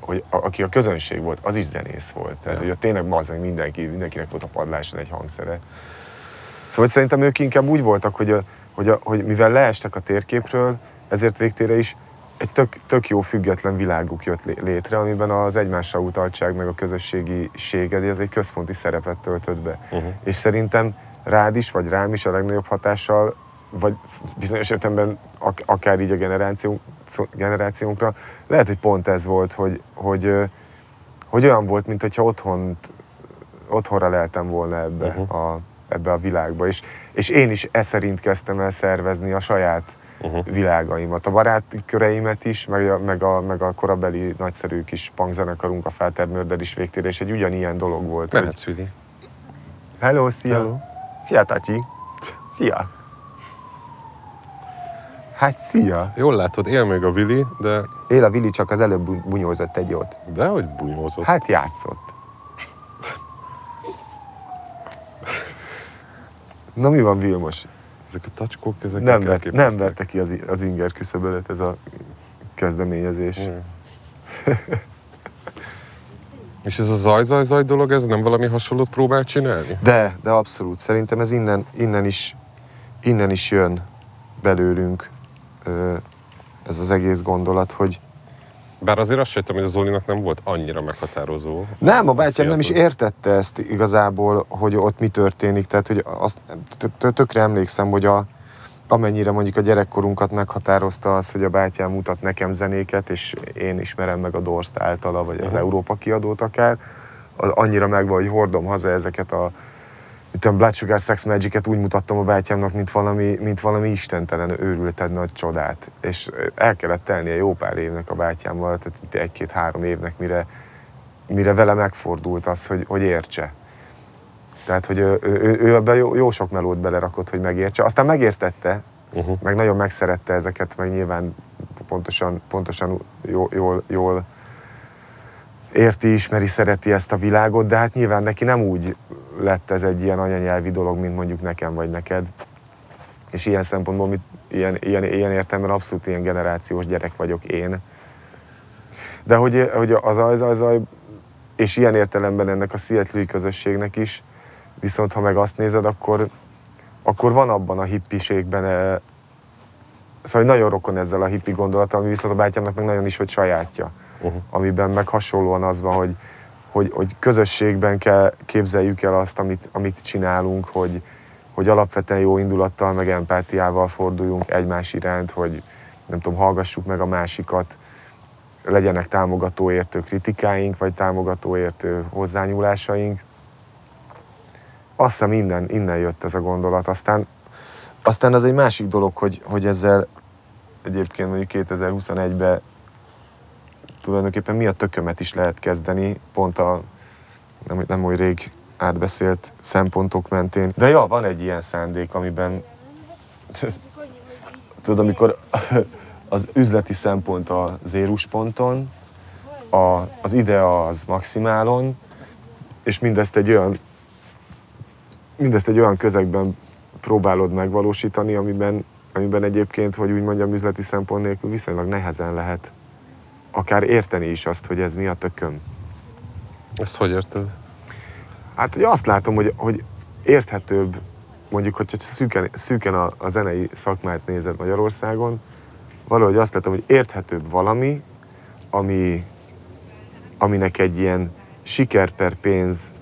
hogy a, aki a közönség volt, az is zenész volt. Tehát, Ja. hogy ott tényleg az, hogy mindenki, mindenkinek volt a padláson egy hangszere. Szóval szerintem ők inkább úgy voltak, hogy, a, hogy, a, hogy mivel leestek a térképről, ezért végtére is egy tök, tök jó független világuk jött lé- létre, amiben az egymásra utaltság meg a közösségiség, ez egy központi szerepet töltött be. Uh-huh. És szerintem rád is, vagy rám is a legnagyobb hatással, vagy bizonyos értelemben ak- akár így a generációnk, generációnkra, lehet, hogy pont ez volt, hogy, hogy, hogy olyan volt, mint hogyha otthont, otthonra leltem volna ebbe Uh-huh. a, ebbe a világba. És, és én is e szerint kezdtem el szervezni a saját uh-huh. világaimat. A baráti köreimet is, meg a, meg a, meg a korabeli nagyszerű kis punkzenekarunk, a Felter Mörder is végtére, és egy ugyanilyen dolog volt. hogy- Mehetsz, Vili. Hello, szia! Hello. Szia, Tacsi! Szia! Hát szia! Jól látod, él még a Vili, de Él a Vili, csak az előbb bu- bunyózott egy jót. dehogy bunyózott. Hát játszott. Na mi van, Vilmos? Ezek a tacskók, ezek Nem, vert, nem verte ki az, az inger küszöbölet ez a kezdeményezés. Mm. És ez a zaj-zaj-zaj dolog, ez nem valami hasonlót próbál csinálni? De, de abszolút. Szerintem ez innen, innen, is, innen is jön belőlünk ez az egész gondolat, hogy Bár azért azt sejtem, hogy a Zolinak nem volt annyira meghatározó. nem, a bátyám nem is értette ezt igazából, hogy ott mi történik. Tehát, hogy azt tö- tö- tökre emlékszem, hogy a, amennyire mondjuk a gyerekkorunkat meghatározta az, hogy a bátyám mutat nekem zenéket, és én ismerem meg a Dorst általa, vagy az Mhm. Európa kiadót akár, annyira megvan, hogy hordom haza ezeket a mit tudom, Blood Sugar Sex Magic-et úgy mutattam a bátyámnak, mint valami, mint valami istentelen őrülted nagy csodát. És el kellett telnie jó pár évnek a bátyámmal, tehát itt egy-két-három évnek, mire, mire vele megfordult az, hogy, hogy értse. Tehát, hogy ő, ő, ő, ebben jó, jó sok melót belerakott, hogy megértse. Aztán megértette, Uh-huh. meg nagyon megszerette ezeket, meg nyilván pontosan, pontosan jól, jól, jól érti, ismeri, szereti ezt a világot, de hát nyilván neki nem úgy lett ez egy ilyen anyanyelvi dolog, mint mondjuk nekem vagy neked. És ilyen szempontból, mit, ilyen, ilyen, ilyen értelemben abszolút ilyen generációs gyerek vagyok én. De hogy, hogy az az, az, és ilyen értelemben ennek a seattle közösségnek is, viszont ha meg azt nézed, akkor, akkor van abban a hippiségben, eh, szóval nagyon rokon ezzel a hippi gondolata, ami viszont a bátyámnak meg nagyon is, hogy sajátja Uh-huh. amiben meg hasonlóan az van, hogy, hogy, hogy közösségben kell képzeljük el azt, amit, amit csinálunk, hogy, hogy alapvetően jó indulattal, meg empátiával forduljunk egymás iránt, hogy nem tudom, hallgassuk meg a másikat, legyenek támogató értő kritikáink, vagy támogató értő hozzányúlásaink. Azt hiszem innen, innen jött ez a gondolat. Aztán, aztán az egy másik dolog, hogy, hogy ezzel egyébként mondjuk 2021-ben tulajdonképpen mi a tökömet is lehet kezdeni, pont a nem, nem oly rég átbeszélt szempontok mentén. De ja, van egy ilyen szándék, amiben tudod, amikor az üzleti szempont a zérusponton, a, az idea az maximálon, és mindezt egy olyan mindezt egy olyan közegben próbálod megvalósítani, amiben, amiben egyébként, hogy úgy mondjam, üzleti szempont nélkül viszonylag nehezen lehet akár érteni is azt, hogy ez mi a tököm. Ezt hogy érted? Hát, hogy azt látom, hogy, hogy érthetőbb, mondjuk, hogyha szűken, szűken a, a zenei szakmát nézed Magyarországon, valahogy azt látom, hogy érthetőbb valami, ami, aminek egy ilyen siker per pénz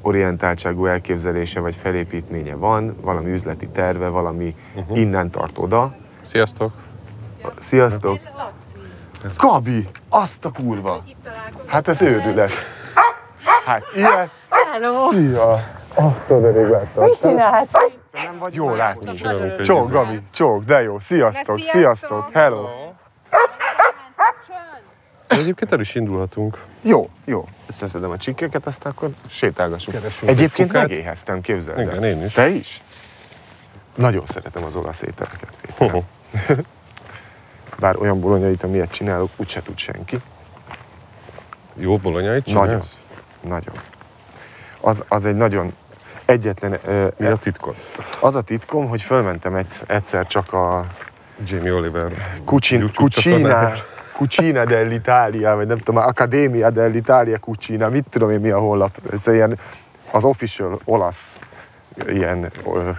orientáltságú elképzelése vagy felépítménye van, valami üzleti terve, valami uh-huh. innen tart oda. Sziasztok! Sziasztok! Gabi! Azt a kurva! Hát ez őrület! Hát ilyen... Hello! Szia! Azt a rég láttam. Mit csinálsz? Nem vagy jó látni. Egy Csók, Gabi, csók, de jó. Sziasztok, De sziasztok, hello. Egyébként el is indulhatunk. Jó, jó. Összeszedem a csikkeket, aztán akkor sétálgassunk. Keresünk egy Egyébként kukát. megéheztem, képzeld el. Igen, én is. Te is? Nagyon szeretem az olasz ételeket. Péter. Bár olyan bolonyait, amilyet csinálok, úgyse tud senki. Jó bolonyait Nagyon. csinálsz? Nagyon. Az, az egy nagyon egyetlen... Mi a titkod? Az a titkom, hogy fölmentem egyszer, csak a Jamie Oliver. YouTube Cucina. Cucina dell'Italia, vagy nem tudom, Accademia dell'Italia Cucina, mit tudom én mi a honlap. Ez ilyen az official olasz ilyen ö,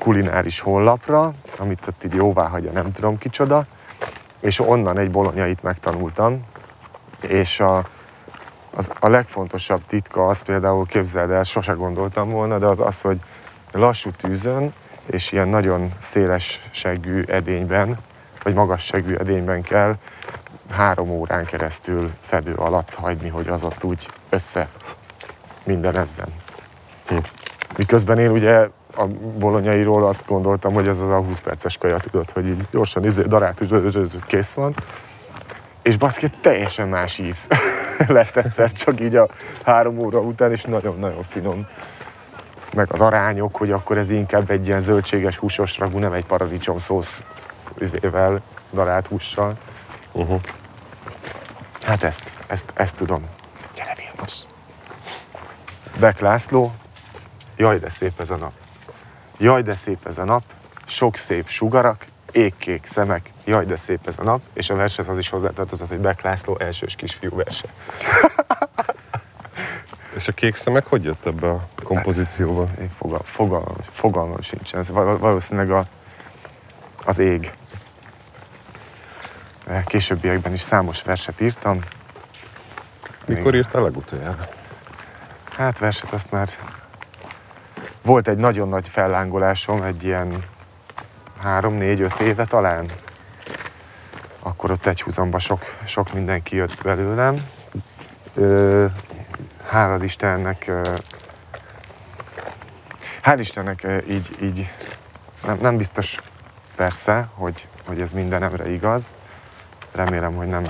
kulináris honlapra, amit ott így jóvá hagyja, nem tudom kicsoda, és onnan egy bolonyait megtanultam, és a, az, a legfontosabb titka az például, képzeld el, sose gondoltam volna, de az az, hogy lassú tűzön, és ilyen nagyon széles seggű edényben, vagy magas seggű edényben kell három órán keresztül fedő alatt hagyni, hogy az ott úgy össze minden ezzen. Miközben én ugye a bolonyairól azt gondoltam, hogy ez az a 20 perces kaja, tudod, hogy így gyorsan izé, darátus, kész van. És baszki, teljesen más íz lett egyszer, csak így a három óra után, és nagyon-nagyon finom. Meg az arányok, hogy akkor ez inkább egy ilyen zöldséges húsos ragú, nem egy paradicsom szósz izével, darált hússal. Uh-huh. Hát ezt, ezt, ezt tudom. Gyere Vilmos! Beck László, jaj de szép ez a nap. Jaj de szép ez a nap, sok szép sugarak, égkék szemek, jaj de szép ez a nap, és a vershez az is hozzátartozott, hogy Beck László elsős kisfiú verse. És a kék szemek hogy jött ebbe a kompozícióba? Én fogal, fogalmam, fogalmam sincsen, ez valószínűleg a, az ég. Későbbiekben is számos verset írtam, Mikor írtál legutoljára? Hát verset azt már... Volt egy nagyon nagy fellángolásom, egy ilyen három, négy, öt éve talán. Akkor ott egy húzamba sok, sok mindenki jött belőlem. Ö, hál' az Istennek, hál' Istennek így, így nem, nem biztos persze, hogy, hogy ez mindenemre igaz. Remélem, hogy nem,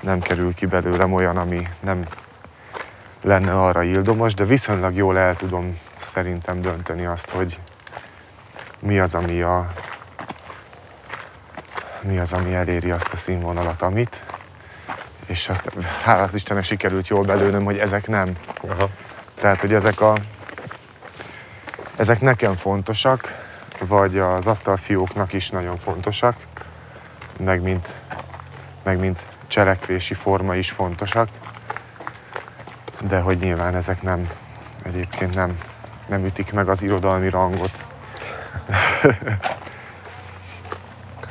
nem kerül ki belőlem olyan, ami nem lenne arra ildomos, de viszonylag jól el tudom szerintem dönteni azt, hogy mi az, ami a mi az, ami eléri azt a színvonalat, amit. És azt, hála az Istennek sikerült jól belőnöm, hogy ezek nem. Aha. Tehát, hogy ezek a ezek nekem fontosak, vagy az asztalfióknak is nagyon fontosak, meg mint, meg mint cselekvési forma is fontosak, de hogy nyilván ezek nem, egyébként nem, nem ütik meg az irodalmi rangot.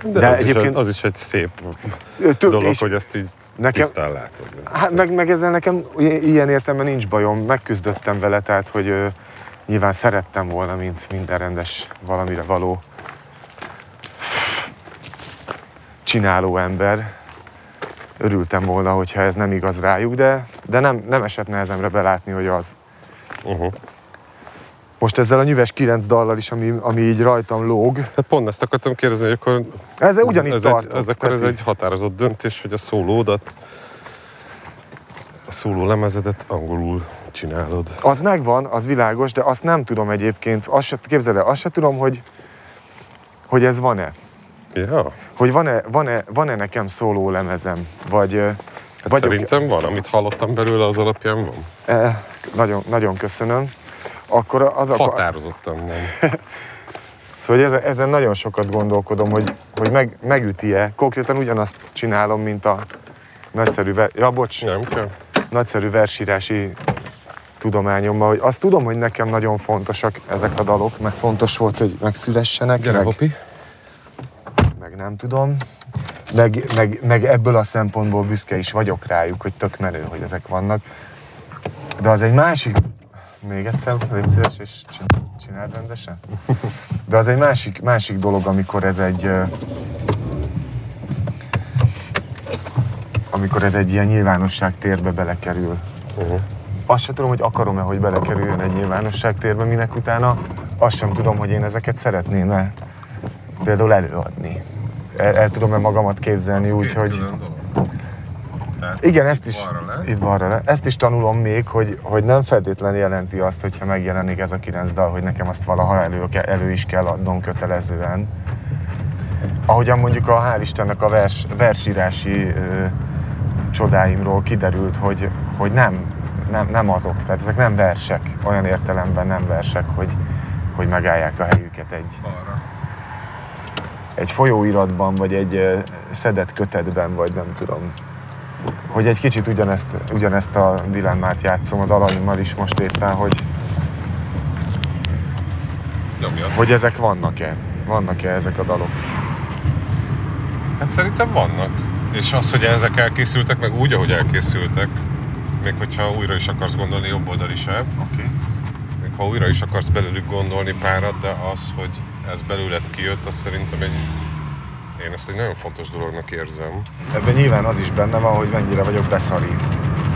De, De az, egyébként... is, az is egy szép Tök, dolog, hogy ezt így nekem, tisztán látod. Hát meg, meg ezzel nekem ilyen értelemben nincs bajom, megküzdöttem vele, tehát hogy ö, nyilván szerettem volna, mint minden rendes valamire való csináló ember. Örültem volna, hogyha ez nem igaz rájuk, de, de nem, nem esett nehezemre belátni, hogy az. Uh-huh. Most ezzel a nyüves kilenc dallal is, ami, ami így rajtam lóg, Hát pont ezt akartam kérdezni, hogy akkor ezzel ugyanígy ez, tartok. egy, ez, akkor ez egy határozott döntés, hogy a szólódat, a szóló lemezedet angolul csinálod. Az megvan, az világos, de azt nem tudom egyébként, azt se, képzeld el, azt se tudom, hogy, hogy ez van-e. Ja, Hogy van-e, van-e, van-e nekem szóló lemezem, vagy hát vagyok, szerintem van, amit hallottam belőle, az alapján van. eh, nagyon, nagyon köszönöm. Akkor az a, Határozottan nem. szóval ezen, ezen nagyon sokat gondolkodom, hogy, hogy meg, megüti-e. Konkrétan ugyanazt csinálom, mint a nagyszerű, ver, ja, bocs, Nem kell. nagyszerű versírási tudományommal, hogy azt tudom, hogy nekem nagyon fontosak ezek a dalok, meg fontos volt, hogy megszülessenek, Gyere, meg, Hopi. meg nem tudom. Meg, meg, meg ebből a szempontból büszke is vagyok rájuk, hogy tök menő, hogy ezek vannak. De az egy másik... Még egyszer, légy szíves, és csin- csináld rendesen. De az egy másik, másik dolog, amikor ez egy... Amikor ez egy ilyen nyilvánosság térbe belekerül. Uh-huh. Azt sem tudom, hogy akarom-e, hogy belekerüljön egy nyilvánosság térbe, minek utána. Azt sem tudom, hogy én ezeket szeretném-e például előadni. El, el tudom-e magamat képzelni úgy, hogy... Igen, ezt is, balra le. itt balra le. Ezt is tanulom még, hogy, hogy nem feltétlenül jelenti azt, hogyha megjelenik ez a kilenc dal, hogy nekem azt valaha elő, elő is kell adnom kötelezően. Ahogyan mondjuk a hál' Istennek a vers, versírási ö, csodáimról kiderült, hogy, hogy nem, nem, nem azok, tehát ezek nem versek, olyan értelemben nem versek, hogy, hogy megállják a helyüket egy, egy folyóiratban, vagy egy szedett kötetben, vagy nem tudom. Hogy egy kicsit ugyanezt, ugyanezt a dilemmát játszom a dalaimmal is most éppen, hogy, Nyomjad. hogy ezek vannak-e. Vannak-e ezek a dalok? Hát szerintem vannak. És az, hogy ezek elkészültek, meg úgy, ahogy elkészültek, még hogyha újra is akarsz gondolni jobb oldali sem, Oké. Okay. még ha újra is akarsz belőlük gondolni párat, de az, hogy ez belőled kijött, az szerintem egy én ezt egy nagyon fontos dolognak érzem. Ebben nyilván az is benne van, hogy mennyire vagyok beszari.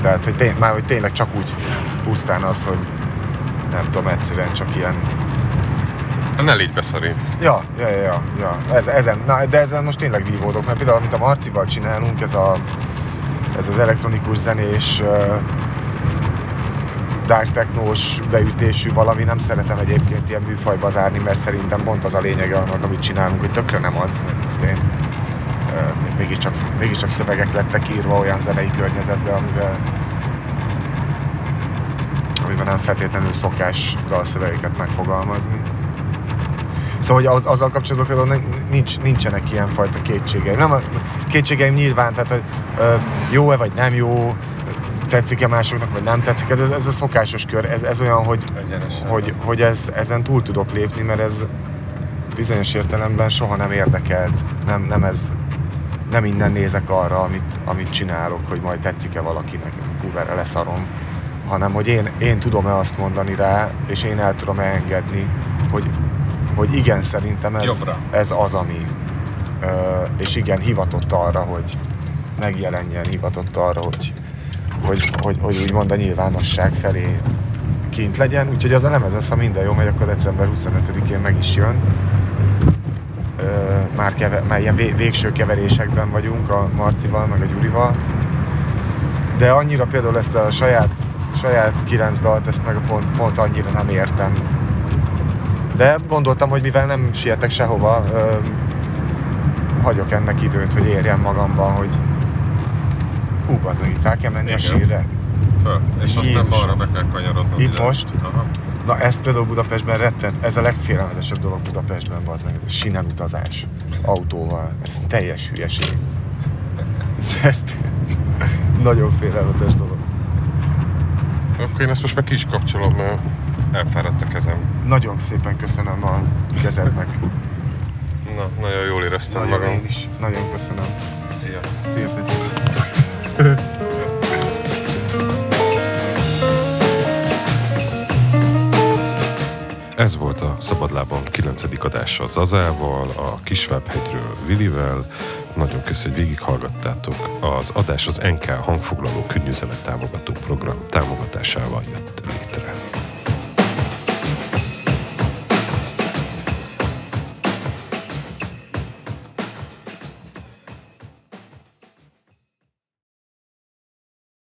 Tehát, hogy, tény, már, hogy tényleg csak úgy pusztán az, hogy nem tudom, egyszerűen csak ilyen Ne légy beszaré. Ja, ja, ja, ja, ja. Ez, ezen, na, de ezen most tényleg vívódok, mert például, amit a Marcival csinálunk, ez, a, ez az elektronikus zenés, uh, dark technós beütésű valami, nem szeretem egyébként ilyen műfajba zárni, mert szerintem pont az a lényege annak, amit csinálunk, hogy tökre nem az, én, mégiscsak, mégiscsak szövegek lettek írva olyan zenei környezetbe, amiben amiben nem feltétlenül szokás dalszövegeket megfogalmazni. Szóval hogy az, azzal kapcsolatban például nincs, nincsenek ilyen fajta kétségeim. Nem a kétségeim nyilván, tehát hogy jó-e vagy nem jó, tetszik-e másoknak, vagy nem tetszik, ez, ez a szokásos kör, ez, ez olyan, hogy, hogy, hogy ez, ezen túl tudok lépni, mert ez bizonyos értelemben soha nem érdekelt, nem, nem ez, nem innen nézek arra, amit, amit csinálok, hogy majd tetszik-e valakinek, kurvára leszarom, hanem hogy én, én tudom-e azt mondani rá, és én el tudom-e engedni, hogy hogy igen, szerintem ez, ez az, ami, ö, és igen, hivatott arra, hogy megjelenjen, hivatott arra, hogy, hogy, hogy, hogy úgymond a nyilvánosság felé kint legyen. Úgyhogy az a lemez lesz, ha minden jó megy, akkor december 25-én meg is jön. Ö, már, keve, már ilyen végső keverésekben vagyunk a Marcival, meg a Gyurival. De annyira például ezt a saját, saját kilenc dalt, ezt meg pont, pont annyira nem értem, de gondoltam, hogy mivel nem sietek sehova, ö, hagyok ennek időt, hogy érjem magamban, hogy hú, az itt fel kell menni Igen. a sírre. Föl. És Jézus. aztán balra be kell kanyarodnod. Itt ide. most? Aha. Na ezt például Budapestben retten, ez a legfélelmetesebb dolog Budapestben, az ez a sinem utazás autóval. Ez teljes hülyeség. Ez, ez nagyon félelmetes dolog. Akkor én ezt most meg ki is kapcsolom, mert elfáradt a kezem. Nagyon szépen köszönöm a kezednek. Na, nagyon jól éreztem nagyon magam. Én is. Nagyon köszönöm. Szia. Szia, Peti. Volt a Szabadlábon 9. adása Zazával, a Kisvábhegyről Vilivel. Nagyon köszönjük, hogy végighallgattátok. Az adás az NK hangfoglaló könnyűzenet támogató program támogatásával jött létre.